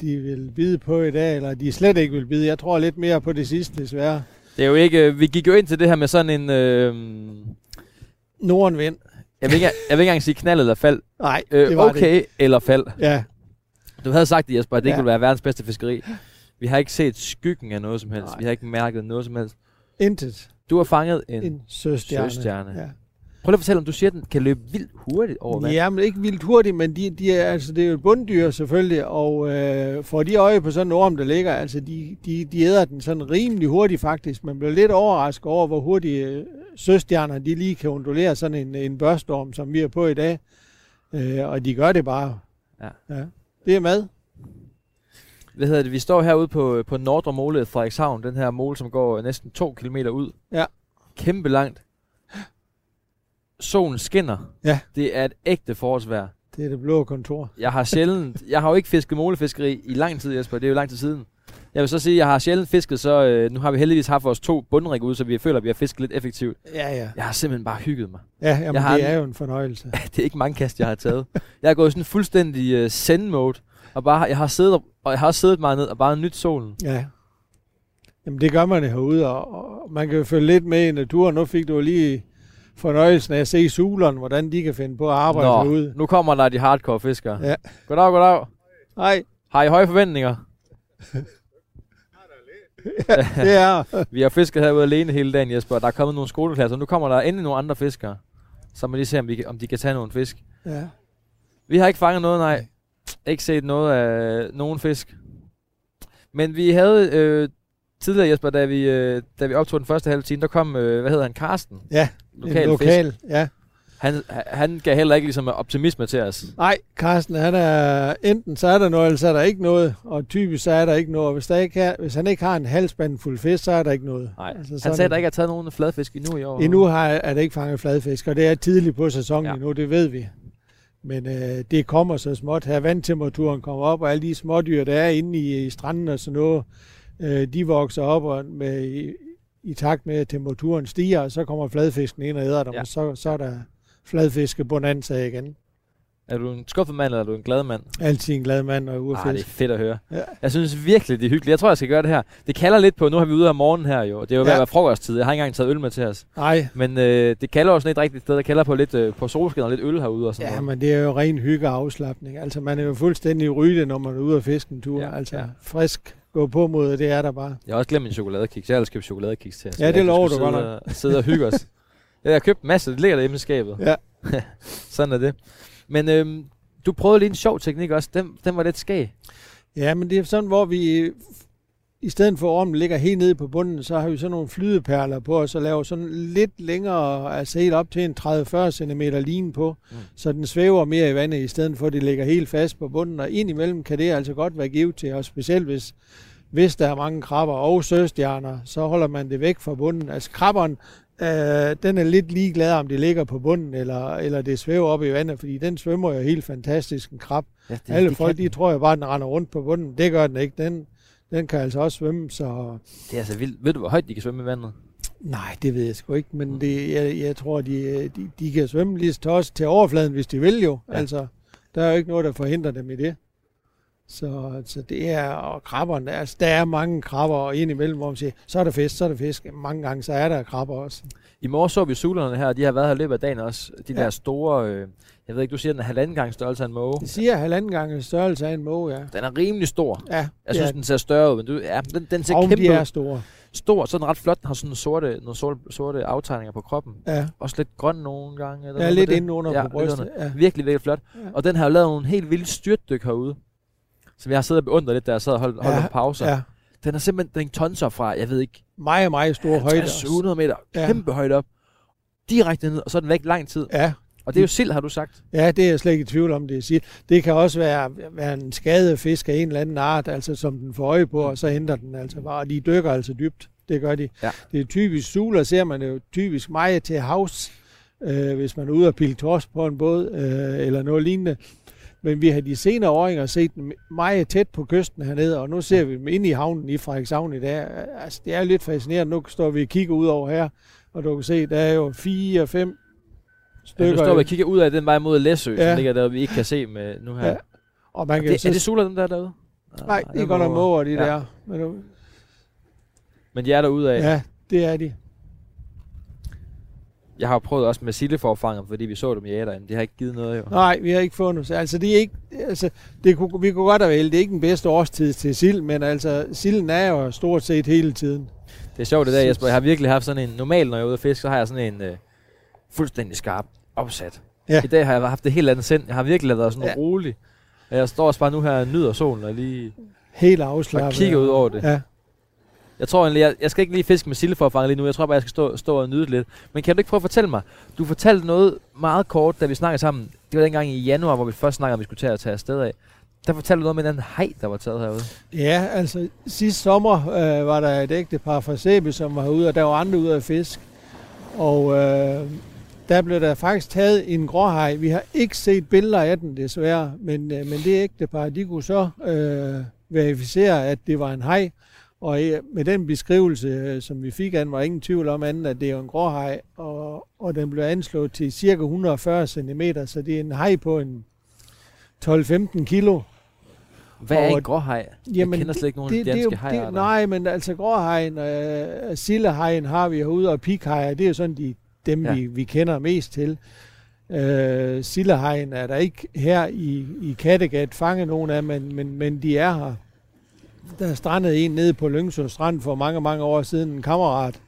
de vil bide på i dag, eller de slet ikke vil bide. Jeg tror lidt mere på det sidste, desværre. Det er jo ikke... øh, Vi gik jo ind til det her med sådan en... Øh, Nordenvind. jeg, vil ikke, jeg vil ikke engang sige knald eller fald. Nej, Øh, det var okay det. eller fald. Ja, Du havde sagt det, Jesper, at det ikke Ja. ville være verdens bedste fiskeri. Vi har ikke set skyggen af noget som helst. Nej. Vi har ikke mærket noget som helst. Intet. Du har fanget en... En søstjerne. søstjerne. Ja. Prøv lige at fortælle, om du siger, at den kan løbe vildt hurtigt over vand. Ja, men ikke vildt hurtigt, men de, de er, altså, det er jo et bunddyr selvfølgelig, og øh, får de øje på sådan en orm, der ligger, altså de, de, de æder den sådan rimelig hurtigt faktisk. Man bliver lidt overrasket over, hvor hurtigt øh, søstjerner de lige kan undulere sådan en, en børstorm, som vi er på i dag. Øh, og de gør det bare. Ja. ja. Det er mad. Hvad hedder det? Vi står herude på, på Nordre Mole Frederikshavn. Den her mole, som går næsten to kilometer ud. Ja. Kæmpe langt. Solen skinner. Ja. Det er et ægte forårsvejr. Det er det blå kontor. Jeg har sjældent... (laughs) jeg har jo ikke fisket molefiskeri i lang tid, Jesper. Det er jo lang tid siden. Jeg vil så sige, at jeg har sjældent fisket, så øh, nu har vi heldigvis haft vores to bundrig ude, så vi føler, at vi har fisket lidt effektivt. Ja, ja. Jeg har simpelthen bare hygget mig. Ja, jamen, Jeg har det en- er jo en fornøjelse. (laughs) det er ikke mange kast, jeg har taget. Jeg har gået i sådan fuldstændig uh, send-mode, og bare, jeg har siddet, og, og jeg har siddet meget ned og bare nyt solen. Ja. Jamen det gør man herude, og, og man kan jo følge lidt med i naturen. Nu fik du lige fornøjelsen af at se sulerne, hvordan de kan finde på at arbejde Nå, herude. nu kommer der de hardcore fiskere. Ja. Goddag, goddag. Nej, Har I høje forventninger? (laughs) det er... (laughs) Vi har fisket herude alene hele dagen, Jesper. og Der er kommet nogle skoleklasser. Nu kommer der endelig nogle andre fiskere. Så må lige se, om, vi, om de kan tage nogle fisk. Ja. Vi har ikke fanget noget, nej. Ikke set noget af nogen fisk. Men vi havde øh, tidligere, Jesper, da vi, øh, da vi optog den første halve time, der kom, øh, hvad hedder han, Karsten? Ja, Lokal, en lokal. lokal. Ja. Han, han gav heller ikke ligesom optimisme til os. Nej, Carsten, han er, enten så er der noget, eller så er der ikke noget, og typisk så er der ikke noget. Hvis, der ikke er, hvis han ikke har en halvspand fuld fisk, så er der ikke noget. Nej, altså, han sagde, at der ikke er taget nogen fladfisk endnu i år. Endnu har, er der ikke fanget fladfisk, og det er tidligt på sæsonen ja. endnu, det ved vi. Men øh, det kommer så småt. Her vandtemperaturen kommer op, og alle de smådyr, der er inde i, i stranden og sådan noget, øh, de vokser op og med, i, i takt med, at temperaturen stiger, og så kommer fladfisken ind og æder dem, ja. og så, så er der fladfiskebonanza igen. Er du en skuffet mand, eller er du en glad mand? Altid en glad mand og ude ah, det er fedt at høre. Ja. Jeg synes virkelig, det er hyggeligt. Jeg tror, jeg skal gøre det her. Det kalder lidt på, nu har vi ude om morgenen her jo. Det er jo ja. ved at være frokosttid. Jeg har ikke engang taget øl med til os. Nej. Men øh, det kalder også et rigtigt sted. Det kalder på lidt øh, på solskin og lidt øl herude og sådan Ja, noget. men det er jo ren hygge og afslappning. Altså, man er jo fuldstændig ryde, når man er ude og fiske en tur. Ja, altså, ja. frisk gå på mod, det er der bare. Jeg har også glemt min chokoladekiks. Jeg har ellers købt chokoladekiks til os. Ja, det lover du godt nok. Sidde og hygge os. (laughs) Jeg har købt en masse. Det ligger der i skabet. Ja. (laughs) sådan er det. Men øhm, du prøvede lige en sjov teknik også. Den, den var lidt skæg. Ja, men det er sådan, hvor vi i stedet for ormen ligger helt nede på bunden, så har vi sådan nogle flydeperler på os og laver sådan lidt længere, altså helt op til en 30-40 cm line på, mm. så den svæver mere i vandet, i stedet for at det ligger helt fast på bunden. Og indimellem kan det altså godt være givet til os, specielt hvis, hvis der er mange krabber og søstjerner, så holder man det væk fra bunden. Altså krabberen Øh, den er lidt ligeglad, om det ligger på bunden, eller, eller det svæver op i vandet, fordi den svømmer jo helt fantastisk, en krab. Ja, det, Alle det folk, de tror jo bare, at den render rundt på bunden. Det gør den ikke. Den, den kan altså også svømme, så... Det er altså vildt. Ved du, hvor højt de kan svømme i vandet? Nej, det ved jeg sgu ikke, men mm. det, jeg, jeg tror, de, de, de kan svømme lige til, også til overfladen, hvis de vil jo. Ja. Altså, der er jo ikke noget, der forhindrer dem i det. Så, så det er, og krabberne, altså der er mange krabber, og indimellem, hvor man siger, så er der fisk, så er der fisk. Mange gange, så er der krabber også. I morgen så vi sulerne her, de har været her i løbet af dagen også. De ja. der store, øh, jeg ved ikke, du siger, den er halvanden gang størrelse af en måge. Det siger halvanden gang størrelse af en måge, ja. Den er rimelig stor. Ja. Jeg synes, ja. den ser større ud, men du, ja, den, den ser Om kæmpe de er store. Stor, sådan ret flot. Den har sådan sorte, nogle sorte, sorte aftegninger på kroppen. Ja. Også lidt grøn nogle gange. Eller ja, lidt inde under ja, på brystet. Ja. Virkelig, virkelig flot. Ja. Og den har jo lavet nogle helt vilde styrtdyk herude. Så vi har siddet og beundret lidt, da jeg sad og holdt, holdt ja, pauser. Ja. Den er simpelthen den tonser fra, jeg ved ikke... Meget, meget stor højde. 700 meter. Ja. Kæmpe højde op. Direkte ned, og så er den væk lang tid. Ja. Og det er jo sild, har du sagt? Ja, det er jeg slet ikke i tvivl om, det er sild. Det kan også være, være en skadet fisk af en eller anden art, altså som den får øje på, og så henter den altså bare. Og de dykker altså dybt. Det gør de. Ja. Det er typisk suler, ser man jo typisk meget til havs, øh, hvis man er ude og pille torsk på en båd, øh, eller noget lignende. Men vi har de senere åringer set dem meget tæt på kysten hernede, og nu ser vi dem inde i havnen i Frederikshavn i dag. Altså, det er lidt fascinerende. Nu står vi og kigger ud over her, og du kan se, der er jo fire, fem stykker. Ja, nu står vi og kigger ud af den vej mod Læsø, ja. som ligger der, vi ikke kan se med nu her. Ja. Og man kan det, så... Er det soler, dem der derude? Nej, det er godt nok måger, de ja. der. Men, du... Men de er derude af? Ja, det er de. Jeg har prøvet også med sildeforfanger, fordi vi så dem i æderen. Det har ikke givet noget, jo. Nej, vi har ikke noget. Altså, det er ikke, altså, det kunne, vi kunne godt have vælge. Det er ikke den bedste årstid til sild, men altså, silden er jo stort set hele tiden. Det er sjovt det der, Jesper. Jeg har virkelig haft sådan en... Normalt, når jeg er ude at fiske, så har jeg sådan en uh, fuldstændig skarp opsat. Ja. I dag har jeg haft det helt andet sind. Jeg har virkelig været sådan ja. rolig. Jeg står også bare nu her og nyder solen og lige... Helt afslappet. Og kigger ud over det. Ja. Jeg tror egentlig, jeg, jeg skal ikke lige fiske med sildefor at fange lige nu. Jeg tror bare, jeg skal stå, stå og nyde det lidt. Men kan du ikke prøve at fortælle mig? Du fortalte noget meget kort, da vi snakkede sammen. Det var dengang i januar, hvor vi først snakkede om, at vi skulle tage at tage afsted af. Der fortalte du noget med den hej, der var taget herude. Ja, altså sidste sommer øh, var der et ægte par fra Sebi, som var herude, og der var andre ude af fisk. Og øh, der blev der faktisk taget en gråhej. Vi har ikke set billeder af den desværre, men, øh, men det ægte par, de kunne så øh, verificere, at det var en hej. Og med den beskrivelse, øh, som vi fik af den, var ingen tvivl om anden, at det er en gråhaj, og, og den blev anslået til cirka 140 cm, så det er en haj på en 12-15 kilo. Hvad er en gråhaj? Jamen, jeg kender slet ikke nogen det, danske det, hajer. Nej, men altså gråhajen, øh, sillehajen har vi herude, og pikhajer, det er jo sådan de, dem, ja. vi, vi kender mest til. Øh, sillehajen er der ikke her i, i Kattegat fanget nogen af, men, men, men de er her der strandede en nede på Lyngsø Strand for mange, mange år siden, en kammerat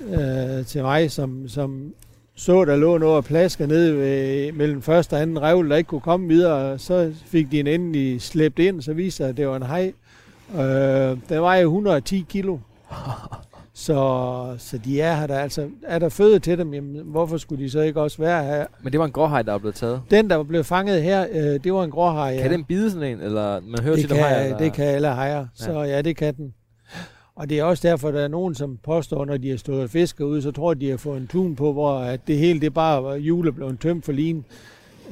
øh, til mig, som, som så, der lå noget af plasker nede ved, mellem første og anden revl, der ikke kunne komme videre. Så fik de en endelig slæbt ind, så viste at det var en hej. Øh, den var 110 kilo. (laughs) Så, så de er her der. Altså, er der føde til dem, jamen, hvorfor skulle de så ikke også være her? Men det var en gråhaj, der er blevet taget. Den, der blev fanget her, øh, det var en gråhaj. Ja. Kan den bide sådan en, eller man hører det, om kan, hajer? eller- det kan alle hajer. Så ja, det kan den. Og det er også derfor, der er nogen, som påstår, når de har stået og fisket ud, så tror de, de har fået en tun på, hvor at det hele det bare var jule blevet tømt for lin.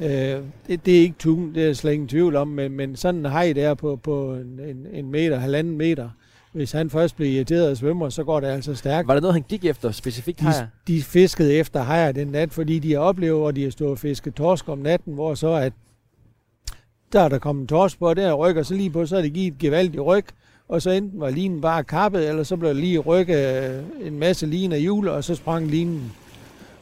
Øh, det, det, er ikke tun, det er jeg slet ingen tvivl om, men, men sådan en haj der på, på en, en, en meter, halvanden meter, hvis han først bliver irriteret af svømmer, så går det altså stærkt. Var det noget, han gik efter specifikt hajer? De, de fiskede efter hajer den nat, fordi de har oplevet, at de har stået og fisket torsk om natten, hvor så at der er der kommet torsk på, og der rykker så lige på, så er det givet et gevaldigt ryg, og så enten var linen bare kappet, eller så blev der lige rykket øh, en masse lin af hjul, og så sprang linen.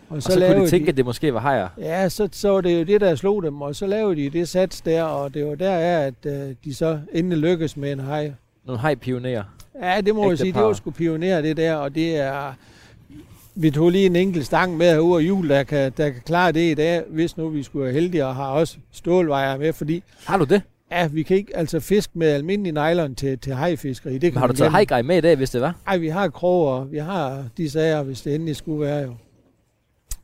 Og så, så kunne de tænke, at det måske var hajer. Ja, så, så var det jo det, der slog dem, og så lavede de det sats der, og det var der, er, at øh, de så endelig lykkedes med en haj. Nogle hajpionerer. Ja, det må jeg sige, par. det var sgu pioner det der, og det er... Vi tog lige en enkelt stang med herude af jul, der kan, der kan klare det i dag, hvis nu vi skulle være heldige og har også stålvejer med, fordi Har du det? ja, vi kan ikke altså fisk med almindelig nylon til, til hajfiskeri. Det Men kan har du taget hajgrej med i dag, hvis det var? Ej, vi har kroger, vi har de sager, hvis det endelig skulle være jo.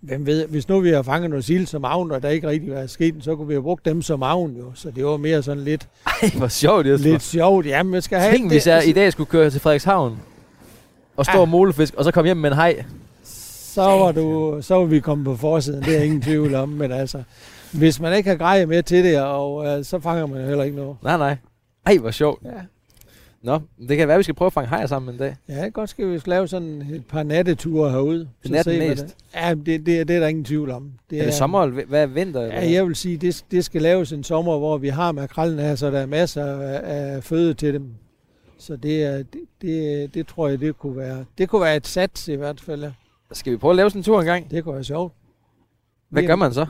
Hvem ved, hvis nu vi har fanget noget sild som avn, og der ikke rigtig var sket, så kunne vi have brugt dem som avn jo. Så det var mere sådan lidt, Ej, hvor sjovt, Jesper. lidt sjovt. Ja, man skal have Tænk, hvis jeg i dag skulle køre til Frederikshavn og stå Ja. og målefisk, og så komme hjem med en haj. så var, du, så var vi kommet på forsiden, det er ingen tvivl om, men altså, hvis man ikke har greje med til det, og uh, så fanger man heller ikke noget. Nej, nej. Ej, hvor sjovt. Ja, Nå, det kan være, at vi skal prøve at fange hajer sammen en dag. ja godt skal vi lave sådan et par natteture herude. så natten se, mest. Det, ja, det, det, det, er der ingen tvivl om. Det er, er det sommer, hvad er vinter? eller Ja, jeg vil sige, det, det skal laves en sommer, hvor vi har makrallen her, så der er masser af, af føde til dem. Så det, er, det, det, det tror jeg, det kunne være. Det kunne være et sats i hvert fald. Skal vi prøve at lave sådan en tur en gang? Det kunne være sjovt. Hvad Jamen, gør man så?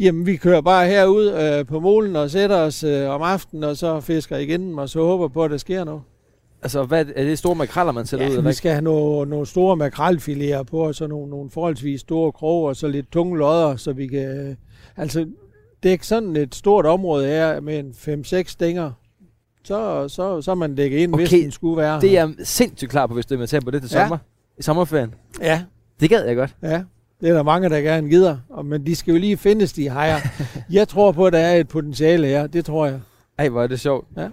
Jamen, vi kører bare herud øh, på molen og sætter os øh, om aftenen, og så fisker igen, og så håber på, at der sker noget. Altså, hvad, er det store makraller, man sætter ud? Ja, vi skal have nogle, nogle store makrelfiléer på, og så nogle, nogle forholdsvis store kroge, og så lidt tunge lodder, så vi kan... Øh, altså, det er sådan et stort område her med en 5-6 stænger. Så, så, så man dækket ind, hvis Okay, den skulle være Det er jeg sindssygt klar på, hvis du inviterer på det til Ja. sommer. I sommerferien. Ja, Det gad jeg godt. ja. Det er der mange, der gerne gider. Og, men de skal jo lige findes, de hejer. (laughs) Jeg tror på, at der er et potentiale her. Det tror jeg. Ej, hvor er det sjovt. Ja.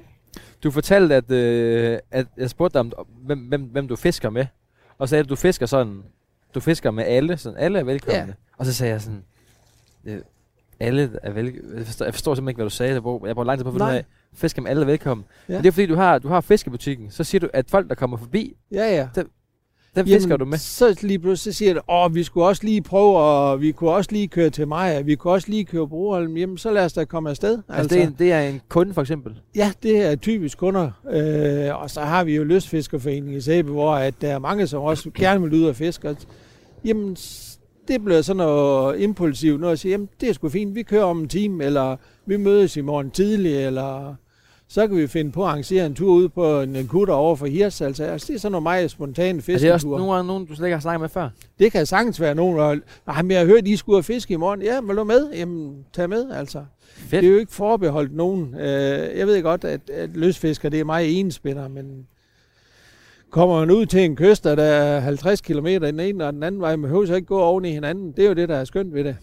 Du fortalte, at, øh, at jeg spurgte dig, om, hvem, hvem, hvem du fisker med. Og så sagde du, at du fisker sådan, du fisker med alle, sådan alle er velkomne. Ja. Og så sagde jeg sådan, øh, alle er velkomne. Jeg forstår, jeg forstår simpelthen ikke, hvad du sagde. Jeg brugte, jeg brugte lang tid på at finde ud af, fisker med alle er velkommen. Ja. Men det er fordi, du har, du har fiskebutikken. Så siger du, at folk, der kommer forbi, Ja, ja. Dem fisker du med. Så lige pludselig så siger du, åh, vi skulle også lige prøve, og vi kunne også lige køre til Maja, vi kunne også lige køre Broholm. Jamen, så lad os da komme afsted. Altså, det, er en, det er en kunde, for eksempel. Ja, det er typisk kunder. Øh, og så har vi jo Lystfiskerforeningen i Sæbe, hvor at der er mange, som også gerne vil ud og fiske. Jamen, det bliver sådan noget impulsivt noget at sige, jamen, det er sgu fint, vi kører om en time, eller vi mødes i morgen tidlig, eller så kan vi finde på at arrangere en tur ud på en, en kutter over for Hirs. Altså, altså, det er sådan nogle meget spontane Er det også fisketure. nogle gange nogen, du slet ikke har snakket med før? Det kan sagtens være nogen, der Nej, men jeg har hørt, at I skulle have fisk i morgen. Ja, vil du med? Jamen, tag med, altså. Fedt. Det er jo ikke forbeholdt nogen. Øh, jeg ved godt, at, at løsfisker, det er meget enspænder, men kommer man ud til en kyst, der er 50 km i den ene og den anden vej, man behøver så ikke gå oven i hinanden. Det er jo det, der er skønt ved det.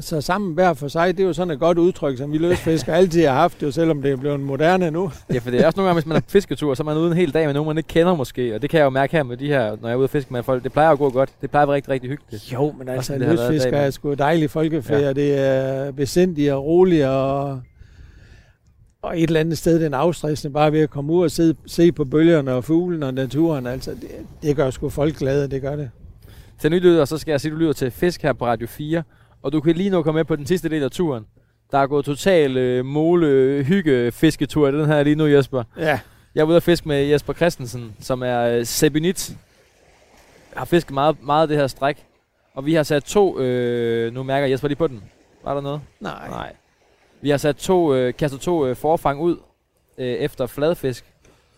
Så sammen hver for sig, det er jo sådan et godt udtryk, som vi løsfisker (laughs) altid har haft, jo, selvom det er blevet moderne nu. Ja, for det er også nogle gange, hvis man er fisketur, så er man ude en hel dag med nogen, man ikke kender måske. Og det kan jeg jo mærke her med de her, når jeg er ude og fiske med folk. Det plejer at gå godt. Det plejer at være rigtig, rigtig hyggeligt. Jo, men altså, det har været løsfisker dagen. er sgu dejligt folkefærd, ja. det er besindigt og roligt, og, og et eller andet sted den afstressende, bare ved at komme ud og se, se på bølgerne og fuglen og naturen, altså det, det gør sgu folk glade, det gør det. Til nylyder, så skal jeg sige, at du lytter til Fisk her på Radio 4. Og du kan lige nu komme med på den sidste del af turen. Der er gået total øh, mole hygge fisketur i den her lige nu, Jesper. Ja, Jeg er ude at fiske med Jesper Christensen, som er øh, sebinit. Jeg har fisket meget, meget af det her stræk. Og vi har sat to, øh, nu mærker Jesper lige på den. Var der noget? nej. Nej. Vi har sat to, øh, kastet to øh, forfang ud øh, efter fladfisk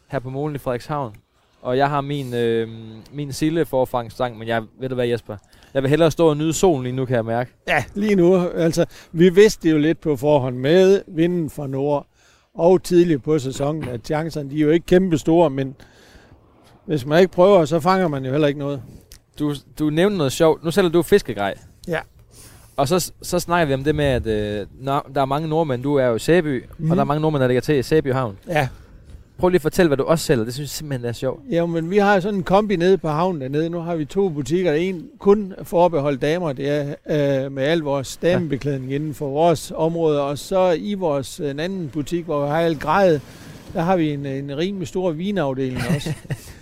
her på molen i Frederikshavn. Og jeg har min, øh, min sille forfangstang, men jeg ved du hvad Jesper? Jeg vil hellere stå og nyde solen lige nu, kan jeg mærke. Ja, lige nu, altså, vi vidste jo lidt på forhånd med vinden fra nord og tidligt på sæsonen, at chancerne, de er jo ikke kæmpe store, men hvis man ikke prøver, så fanger man jo heller ikke noget. Du, du nævnte noget sjovt. Nu sælger du fiskegrej. Ja. Og så, så snakker vi om det med, at øh, der er mange nordmænd. Du er jo i Sæby, mm. Mhm. og der er mange nordmænd, der ligger til i Sæby Havn. Ja, Prøv lige at fortælle, hvad du også sælger. Det synes jeg simpelthen er sjovt. Ja, men vi har sådan en kombi nede på havnen dernede. Nu har vi to butikker. En kun forbeholdt damer, det er øh, med al vores damebeklædning inden for vores område. Og så i vores øh, en anden butik, hvor vi har alt grejet, der har vi en, en rimelig stor vinafdeling også. (laughs)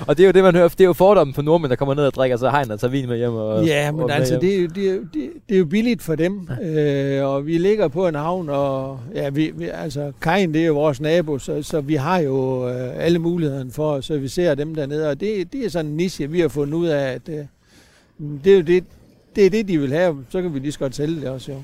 Og det er jo det, man hører. Det er jo fordommen på nordmænd, der kommer ned og drikker sig hegn og tager vin med hjem. Og, ja, men og altså, det er, jo, det, er, jo- det, det er jo billigt for dem. Øh, og vi ligger på en havn, og ja, vi, vi, altså, Kajen, det er jo vores nabo, så, så vi har jo øh, alle mulighederne for at servicere dem dernede. Og det, det er sådan en niche, vi har fundet ud af, at øh, det er jo det, det er det, de vil have. Så kan vi lige så godt sælge det også, jo.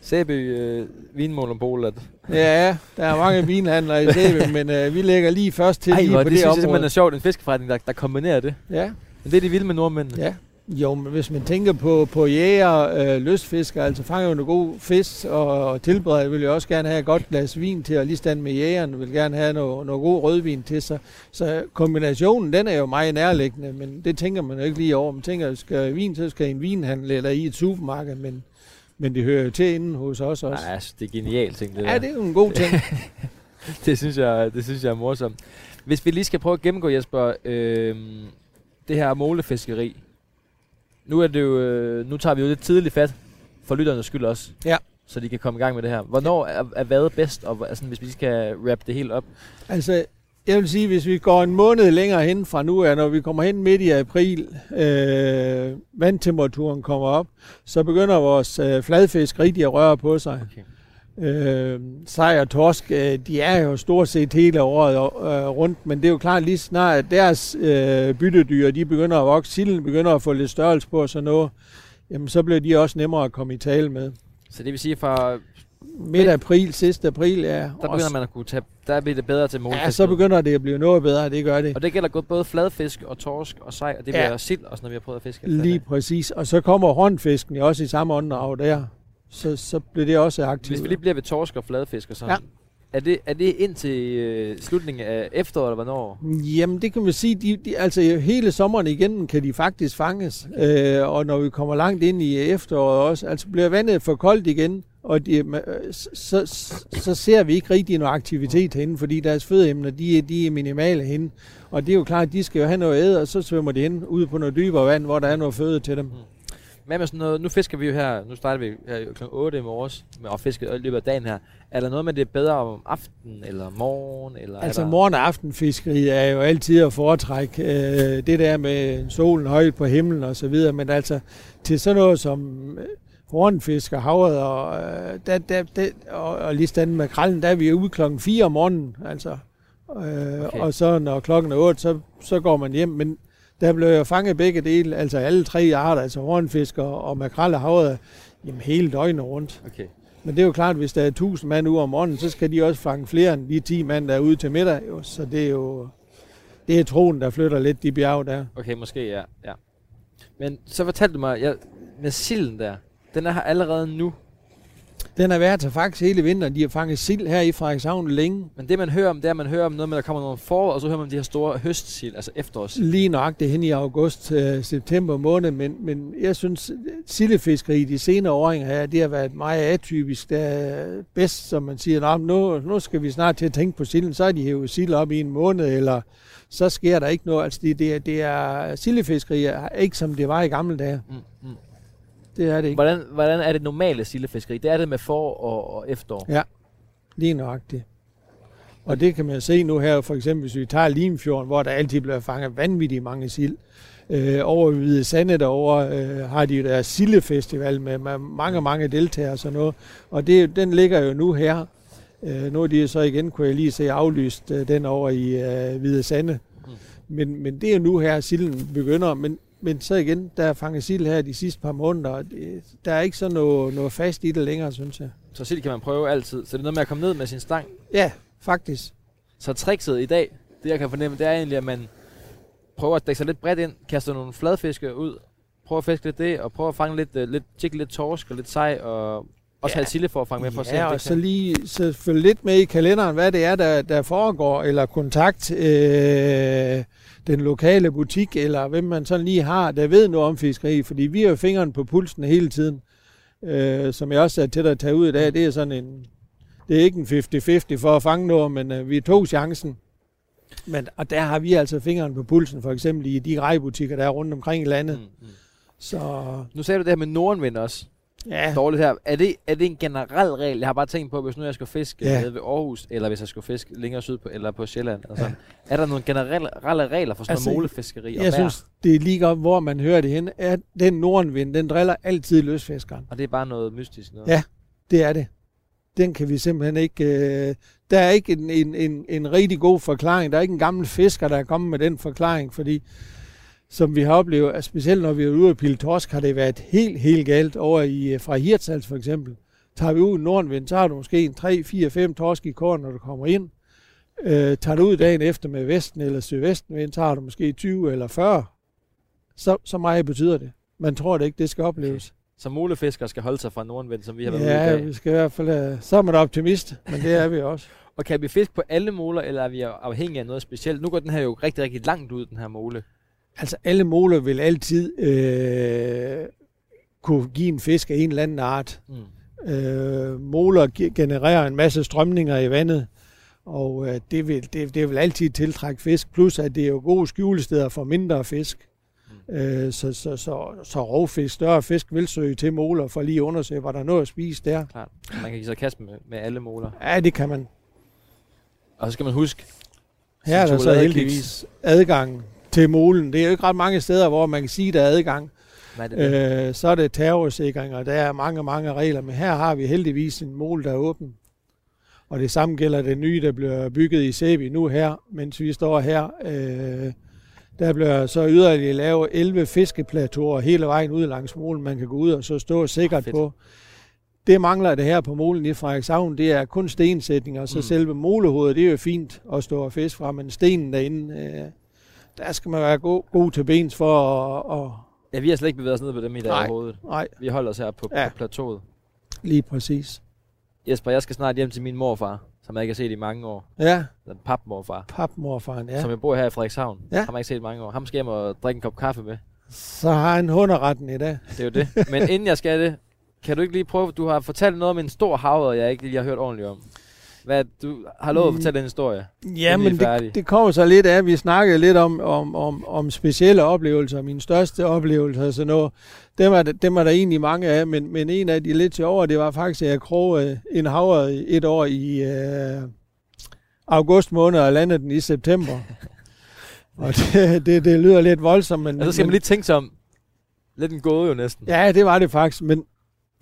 Sæby øh, vinmonopol. At... Ja, der er mange vinhandlere i Sæbe, (laughs) men øh, vi lægger lige først til Ej, lige på det, det, synes jeg simpelthen er område. sjovt. En fiskeforretning, der, der kombinerer det. Ja, Men det er de vilde med nordmændene. ja. Jo, men hvis man tænker på, på jæger, øh, lystfisker, altså fanger jo noget god fisk og, og tilbereder, vil jo også gerne have et godt glas vin til, og lige stand med jægeren vil gerne have noget, noget god rødvin til sig. Så kombinationen, den er jo meget nærliggende, men det tænker man jo ikke lige over. Man tænker, skal vin, så skal en vinhandel eller i et supermarked, men, men det hører jo til inden hos os også. Nej, altså, det er genialt ting, det der. Ja, det er jo en god ting. (laughs) det, synes jeg, det synes jeg er morsomt. Hvis vi lige skal prøve at gennemgå, Jesper, øh, det her målefiskeri. Nu, er det jo, øh, nu tager vi jo lidt tidligt fat, for lytternes skyld også. Ja. Så de kan komme i gang med det her. Hvornår er, er hvad bedst, og altså, hvis vi skal wrap det helt op? Altså, jeg vil sige, hvis vi går en måned længere hen fra nu af, når vi kommer hen midt i april, øh, vandtemperaturen kommer op, så begynder vores øh, fladfisk rigtig at røre på sig. Okay. Øh, sej og torsk, øh, de er jo stort set hele året øh, rundt, men det er jo klart lige snart, at deres øh, byttedyr, de begynder at vokse, silden begynder at få lidt størrelse på og sådan noget, jamen så bliver de også nemmere at komme i tale med. Så det vil sige, fra Midt april, sidste april, ja. der begynder man at kunne tage, der bliver det bedre til målfisk. Ja, så begynder det at blive noget bedre, det gør det. Og det gælder godt både fladfisk og torsk og sej, og det Ja. bliver sild også, når vi har prøvet at fiske. Lige præcis. Og så kommer hornfisken jo også i samme åndedrag der. Så, så bliver det også aktivt. Hvis vi lige bliver ved torsk og fladfisk og sådan. Ja. Er det, er det indtil øh, slutningen af efteråret, eller hvornår? Jamen, det kan man sige, de, de, altså hele sommeren igennem kan de faktisk fanges. Øh, og når vi kommer langt ind i efteråret også, altså bliver vandet for koldt igen, og de, øh, så, så, så ser vi ikke rigtig noget aktivitet herinde, fordi deres fødeemner, de, er- de er minimale henne. Og det er jo klart, at de skal jo have noget æde, og så svømmer de hen ud på noget dybere vand, hvor der er noget føde til dem. Hvad med sådan noget, nu fisker vi jo her, nu starter vi her kl. 8 i morges med at fiske i løbet af dagen her. Er der noget med det er bedre om aftenen eller morgen? Eller Altså er der... morgen- og aftenfiskeri er jo altid at foretrække. Øh, det der med solen højt på himlen og så videre, men altså til sådan noget som øh, hornfisk og havret og, øh, der, der, der, og, og lige stand med krallen, der er vi ude klokken 4 om morgenen. Altså. Øh, okay. Og så når klokken er 8, så, så går man hjem. Men der blev jo fanget begge dele, altså alle tre arter, altså hornfisk og, makrel og jamen hele døgnet rundt. Okay. Men det er jo klart, at hvis der er 1000 mand ude om morgenen, så skal de også fange flere end de 10 mand, der er ude til middag. Jo. Så det er jo det er troen, der flytter lidt de bjerge der. Okay, måske ja. ja. Men så fortalte du mig, jeg, med silden der, den er her allerede nu. Den har været her faktisk hele vinteren. De har fanget sild her i Frederikshavn længe. Men det man hører om, det er, at man hører om noget med, at der kommer nogle forår, og så hører man om de her store høstsild, altså efterårs. Lige nok det hen i august, øh, september måned. Men, men jeg synes, sildefiskeri i de senere åringer her, det har været meget atypisk. Det er bedst, som man siger, "Nå, men nu, nu skal vi snart til at tænke på silden. Så er de hævet sild op i en måned, eller så sker der ikke noget. Altså det, det, er, det er sildefiskeri er ikke som det var i gamle dage. Mm, mm. Det er det ikke. Hvordan, hvordan er det normale sildefiskeri? Det er det med forår og, og efterår. Ja. Lige nøjagtigt. Og det kan man se nu her, for eksempel hvis vi tager Limfjorden, hvor der altid bliver fanget vanvittigt mange sild. Øh, over i Hvide Sande derovre øh, har de deres sildefestival med, med mange, mange deltagere og sådan noget. Og det, den ligger jo nu her. Øh, nu er de så igen, kunne jeg lige se, aflyst øh, den over i øh, Hvide Sande. Mm. Men, men det er nu her, silden begynder. Men, men så igen, der er fanget sild her de sidste par måneder. og Det, der er ikke så noget, noget fast i det længere, synes jeg. Så sild kan man prøve altid. Så det er noget med at komme ned med sin stang. Ja, faktisk. Så trickset i dag, det jeg kan fornemme, det er egentlig, at man prøver at dække sig lidt bredt ind, kaster nogle fladfiske ud, prøver at fiske lidt det, og prøver at fange lidt, uh, lidt, tjekke lidt torsk og lidt sej, og også Ja. have sille for at fange med for at se, Ja, om og så lige så følge lidt med i kalenderen, hvad det er, der, der foregår, eller kontakt øh, den lokale butik, eller hvem man sådan lige har, der ved noget om fiskeri, fordi vi har jo fingeren på pulsen hele tiden. Øh, som jeg også er til at tage ud i dag, det er sådan en, det er ikke en 50-50 for at fange noget, men øh, vi tog chancen. Men, og der har vi altså fingeren på pulsen, for eksempel i de rejbutikker, der er rundt omkring i landet. Mm, mm. Så Nu sagde du det her med nordenvind også. Ja, Dårligt her. Er det, er det en generel regel? Jeg har bare tænkt på, hvis nu jeg skal fiske Ja. ja. ved Aarhus, eller hvis jeg skal fiske længere syd på, eller på Sjælland. Eller sådan. Er der nogle generelle regler for sådan Altså, noget målefiskeri jeg vejr? synes, det er lige godt, hvor man hører det hen. At den nordenvind, den driller altid løsfiskeren. Og det er bare noget mystisk noget. Ja. Det er det. Den kan vi simpelthen ikke... Øh, der er ikke en, en, en, en rigtig god forklaring. Der er ikke en gammel fisker, der er kommet med den forklaring, fordi som vi har oplevet, at specielt når vi er ude at pille torsk, har det været helt, helt galt over i, øh, fra Hirtshals for eksempel. Tager vi ud i Nordenvind, så har du måske en 3, 4, 5 torsk i kåren, når du kommer ind. Øh, tager du ud dagen efter med vesten eller sydvestenvind, så har du måske 20 eller 40. Så, så meget betyder det. Man tror det ikke, det skal opleves. Så mulefiskere skal holde sig fra nordenvind, som vi har været ude i Ja, dag. vi skal i hvert fald... øh, Så er man optimist, men det er vi også. (laughs) Og kan vi fiske på alle måler, eller er vi afhængige af noget specielt? Nu går den her jo rigtig, rigtig langt ud, den her måle. Altså alle måler vil altid øh, kunne give en fisk af en eller anden art. Mm. Øh, måler ge- genererer en masse strømninger i vandet, og øh, det, vil, det, det vil altid tiltrække fisk. Plus at det er jo gode skjulesteder for mindre fisk. Øh, så, så, så, så rovfisk, større fisk vil søge til måler for lige at undersøge, var der noget at spise der. Klart. Man kan give sig kast med, med alle måler. Ja, det kan man. Og så skal man huske, Her er der så heldigvis adgang til molen. Det er jo ikke ret mange steder, hvor man kan sige, der er adgang. nej, det, er det. Øh, så er det terrorsikring, og der er mange, mange regler, men her har vi heldigvis en mål, der er åben. Og det samme gælder det nye, der bliver bygget i Sæby nu her, mens vi står her. Øh, der bliver så yderligere lavet 11 fiskeplateauer hele vejen ud langs målen, man kan gå ud og så stå sikkert Fedt. på. Det mangler det her på målen i Frederikshavn, det er kun stensætninger, og så mm. selve molehovedet, det er jo fint at stå og fiske fra, men stenen derinde, øh, der skal man være god, god til bens for at, at ja, vi har slet ikke bevæget os ned på dem i dag Nej. overhovedet. nej, Vi holder os her på, Ja. på plateauet. lige præcis. Jesper, jeg skal snart hjem til min morfar, som jeg ikke har set i mange år. Ja, Den papmorfar, papmorfaren, ja. som jeg bor her i Frederikshavn. Ja. Ham har jeg ikke set i mange år. Ham skal jeg hjem og drikke en kop kaffe med. Så har han hunderetten i dag. Det er jo det. Men (laughs) inden jeg skal det, kan du ikke lige prøve, du har fortalt noget om en stor havre, jeg ikke lige har hørt ordentligt om. Hvad, du har lovet at Mm. fortælle en historie. Ja, men det, det kommer så lidt af, at vi snakkede lidt om, om, om, om specielle oplevelser, mine største oplevelser og sådan noget. Dem er, der- dem er der egentlig mange af, men, men en af de lidt til over, det var faktisk, at jeg krogede en havre et år i øh, august måned og landede den i september. (laughs) og det, det, det lyder lidt voldsomt, men... Og så skal men, man lige tænke sig om. Lidt en gåde jo næsten. Ja, det var det faktisk, men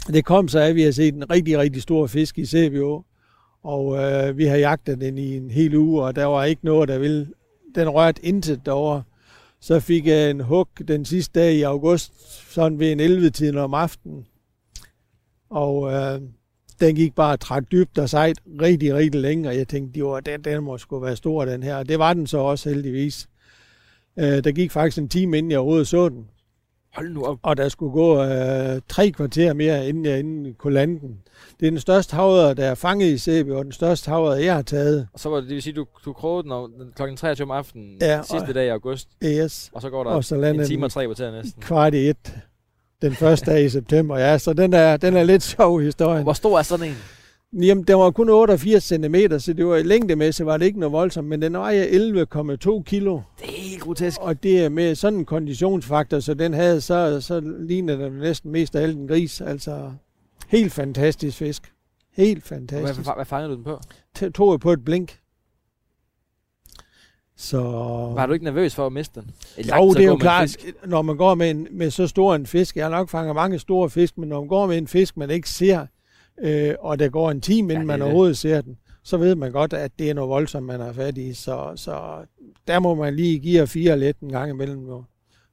det kom så af, at vi har set en rigtig, rigtig stor fisk i Sæbio, og øh, vi har jagtet den i en hel uge, og der var ikke noget, der ville... Den rørte intet derovre. Så fik jeg en hug den sidste dag i august, sådan ved en 11-tiden om aftenen. Og øh, den gik bare træt dybt og sejt rigtig, rigtig længe, og jeg tænkte, jo, den, den må sgu være stor, den her. Og det var den så også heldigvis. Øh, der gik faktisk en time, inden jeg overhovedet så den. Hold nu op. Og der skulle gå øh, tre kvarter mere, inden jeg inden kunne lande den. Det er den største havre, der er fanget i Sæby, og den største havre, jeg har taget. Og så var det, det vil sige, du, du krogede den over- den klokken 23 om aftenen Ja, sidste og- dag i august. Yes. Og så går der Og så en time og tre kvarter næsten. kvart i et. Den første dag i september, ja. Så den er, den er lidt sjov historien. Hvor stor er sådan en? Jamen, den var kun 88 cm, så det var i længdemæssigt var det ikke noget voldsomt, men den vejer 11,2 kilo. Det er helt grotesk. Og det er med sådan en konditionsfaktor, så den havde, så, så ligner den næsten mest af alt en gris. Altså, helt fantastisk fisk. Helt fantastisk. Hvad, hvad fangede du den på? t- tog jeg på et blink. Så... Var du ikke nervøs for at miste den? Et Jo, det er jo klart, fisk. når man går med, en, med så stor en fisk, jeg har nok fanget mange store fisk, men når man går med en fisk, man ikke ser, øh, og der går en time, inden Ja, man er det. overhovedet ser den, så ved man godt, at det er noget voldsomt, man har fat i. Så, så der må man lige give jer fire let en gang imellem. Jo.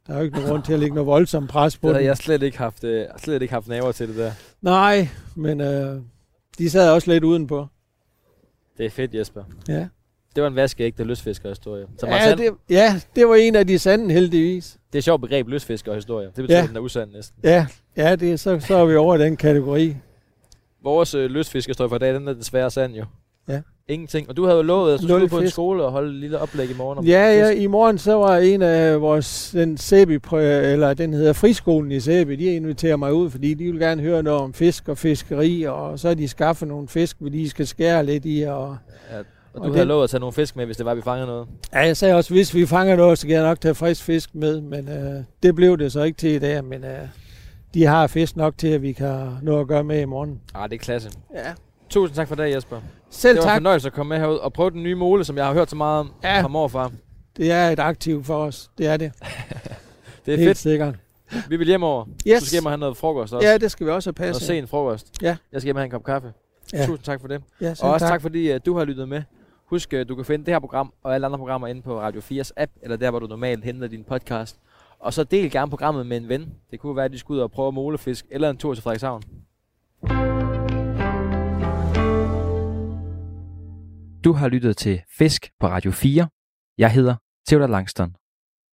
Der er jo ikke nogen grund til at lægge noget voldsomt pres på Det den. jeg slet ikke haft, øh, slet ikke haft naver til det der. Nej, men øh, de sad også lidt udenpå. Det er fedt, Jesper. Ja. Det var en vaskeægte lystfiskerhistorie. Så Ja, ja, det... ja, det var en af de sande heldigvis. det er et sjovt begreb, lystfiskerhistorie. Det betyder, Ja. at den er usand næsten. Ja, ja det, så, så er vi over i den kategori. Vores øh, lystfiskerhistorie for i dag, den er desværre sand jo. Ja. Ingenting. Og du havde jo lovet, at du skulle på en skole og holde et lille oplæg i morgen. om Ja, ja, i morgen så var en af vores, den Sæby, eller den hedder Friskolen i Sæby, de inviterer mig ud, fordi de vil gerne høre noget om fisk og fiskeri, og så har de skaffet nogle fisk, vi lige skal skære lidt i, og Og du og havde lovet at tage nogle fisk med, hvis det var, vi fangede noget. Ja, jeg sagde også, hvis vi fanger noget, så kan jeg nok tage frisk fisk med, men øh, det blev det så ikke til i dag, men øh, de har fisk nok til, at vi kan nå at gøre med i morgen. Ah, det er klasse. Ja. Tusind tak for det, Jesper. Selv det var en tak. fornøjelse at komme med herud og prøve den nye mole, som jeg har hørt så meget om Ja. fra morfar. Det er et aktiv for os. Det er det. (laughs) Det er Helt fedt. sikkert. Vi vil hjem over. Yes. Du skal hjem og have noget frokost også. Ja, det skal vi også have Noget passet. sen frokost. Ja. Jeg skal hjem og have en kop kaffe. Ja. Tusind tak for det. Ja, Og også tak, tak. fordi uh, du har lyttet med. Husk, uh, du kan finde det her program og alle andre programmer inde på Radio 4's app, eller der, hvor du normalt henter din podcast. Og så del gerne programmet med en ven. Det kunne være, at de skulle ud og prøve målefisk, eller en tur til Frederikshavn. Du har lyttet til Fisk på Radio 4. Jeg hedder Theodor Langston.